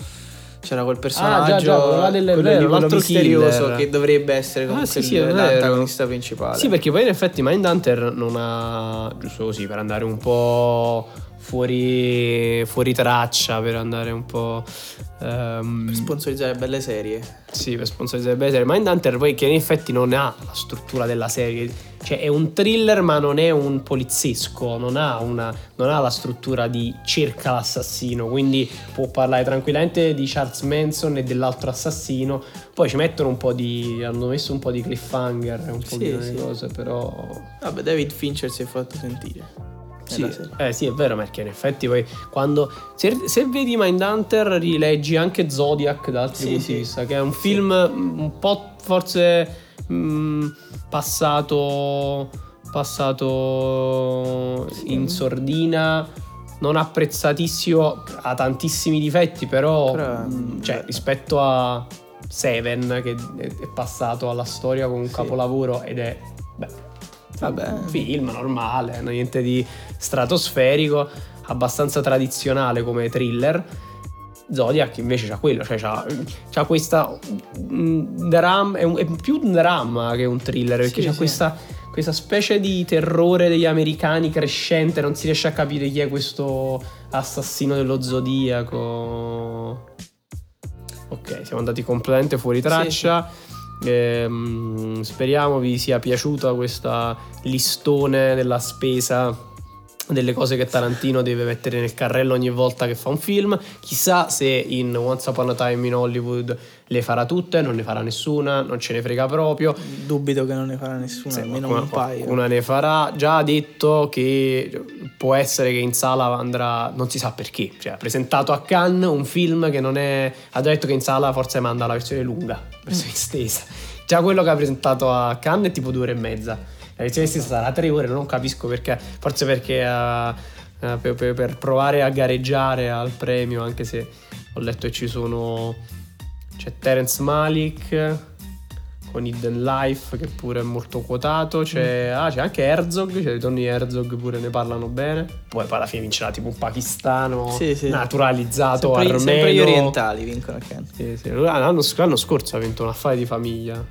c'era quel personaggio, Ah, già, quello del- quello vero, l'altro misterioso killer. che dovrebbe essere Ah, comunque sì, sì, vero. l'antagonista principale. Sì, perché poi in effetti Mindhunter non ha. giusto così, per andare un po' fuori, fuori traccia, per andare un po'. ehm, per sponsorizzare belle serie. sì, per sponsorizzare bene la serie. Mindhunter poi che in effetti non ha la struttura della serie. Cioè è un thriller ma non è un poliziesco, non ha, una, non ha la struttura di cerca l'assassino, quindi può parlare tranquillamente di Charles Manson e dell'altro assassino. Poi ci mettono un po' di... hanno messo un po' di cliffhanger, un po' Sì, di sì. cose, però... Vabbè, David Fincher si è fatto sentire. Sì, eh, sì, è vero perché in effetti poi quando se, se vedi Mindhunter rileggi anche Zodiac da altri Sì, punti sì. di vista, che è un Sì. film un po' forse mh, passato passato Sì. in sordina non apprezzatissimo ha tantissimi difetti però, Però, mh, cioè rispetto a Seven che è, è passato alla storia con un Sì. capolavoro ed è beh, Vabbè. un film normale, niente di stratosferico, abbastanza tradizionale come thriller. Zodiac invece c'ha quello, cioè c'ha, c'ha questa mm, dram- è, è più un dramma che un thriller, perché Sì, c'ha sì. questa, questa specie di terrore degli americani crescente, non si riesce a capire chi è questo assassino dello zodiaco. Ok, siamo andati completamente fuori traccia. Sì. Ehm, speriamo vi sia piaciuta questa listone della spesa delle cose che Tarantino deve mettere nel carrello ogni volta che fa un film. Chissà se in Once Upon a Time in Hollywood le farà tutte, non ne farà nessuna, non ce ne frega proprio. Dubito che non ne farà nessuna, sì, almeno un paio. Una ne farà. Già ha detto che può essere che in sala andrà, non si sa perché. Cioè, ha presentato a Cannes un film che non è. Ha detto che in sala forse manda la versione lunga, versione estesa. Già quello che ha presentato a Cannes è tipo due ore e mezza la lezione stessa sarà tre ore, non capisco perché, forse perché uh, uh, per, per, per, provare a gareggiare al premio, anche se ho letto che ci sono... c'è Terence Malik con Hidden Life che pure è molto quotato, c'è, mm. ah, c'è anche Herzog, c'è Tony Herzog pure ne parlano bene, poi, poi alla fine vincerà tipo un pakistano sì, sì. naturalizzato sempre, armeno. Sempre gli orientali vincono Ken. Sì, sì. L'anno, l'anno scorso ha vinto un affare di famiglia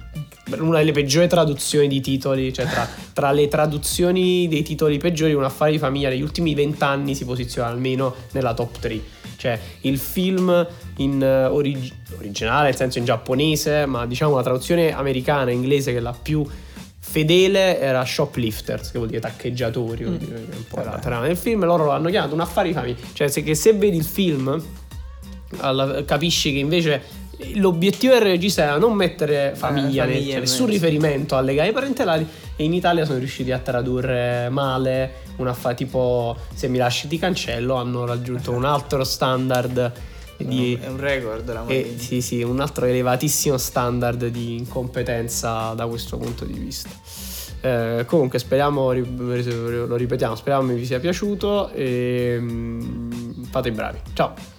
una delle peggiori traduzioni di titoli, cioè tra, tra, le traduzioni dei titoli peggiori, un affare di famiglia negli ultimi vent'anni si posiziona almeno nella top 3. Cioè il film in uh, orig- originale, nel senso in giapponese, ma diciamo la traduzione americana, inglese che è la più fedele era Shoplifters, che vuol dire taccheggiatori, mm. dire, un po' la trama del film, loro l'hanno chiamato un affare di famiglia. Cioè se, se vedi il film alla, capisci che invece l'obiettivo del regista era non mettere famiglia, eh, famiglia nessun riferimento alle legami parentali e in Italia sono riusciti a tradurre male una fa tipo se mi lasci ti cancello hanno raggiunto un altro standard di, è un record la eh, sì sì un altro elevatissimo standard di incompetenza da questo punto di vista. Eh, comunque speriamo lo ripetiamo speriamo vi sia piaciuto e mm, fate i bravi. Ciao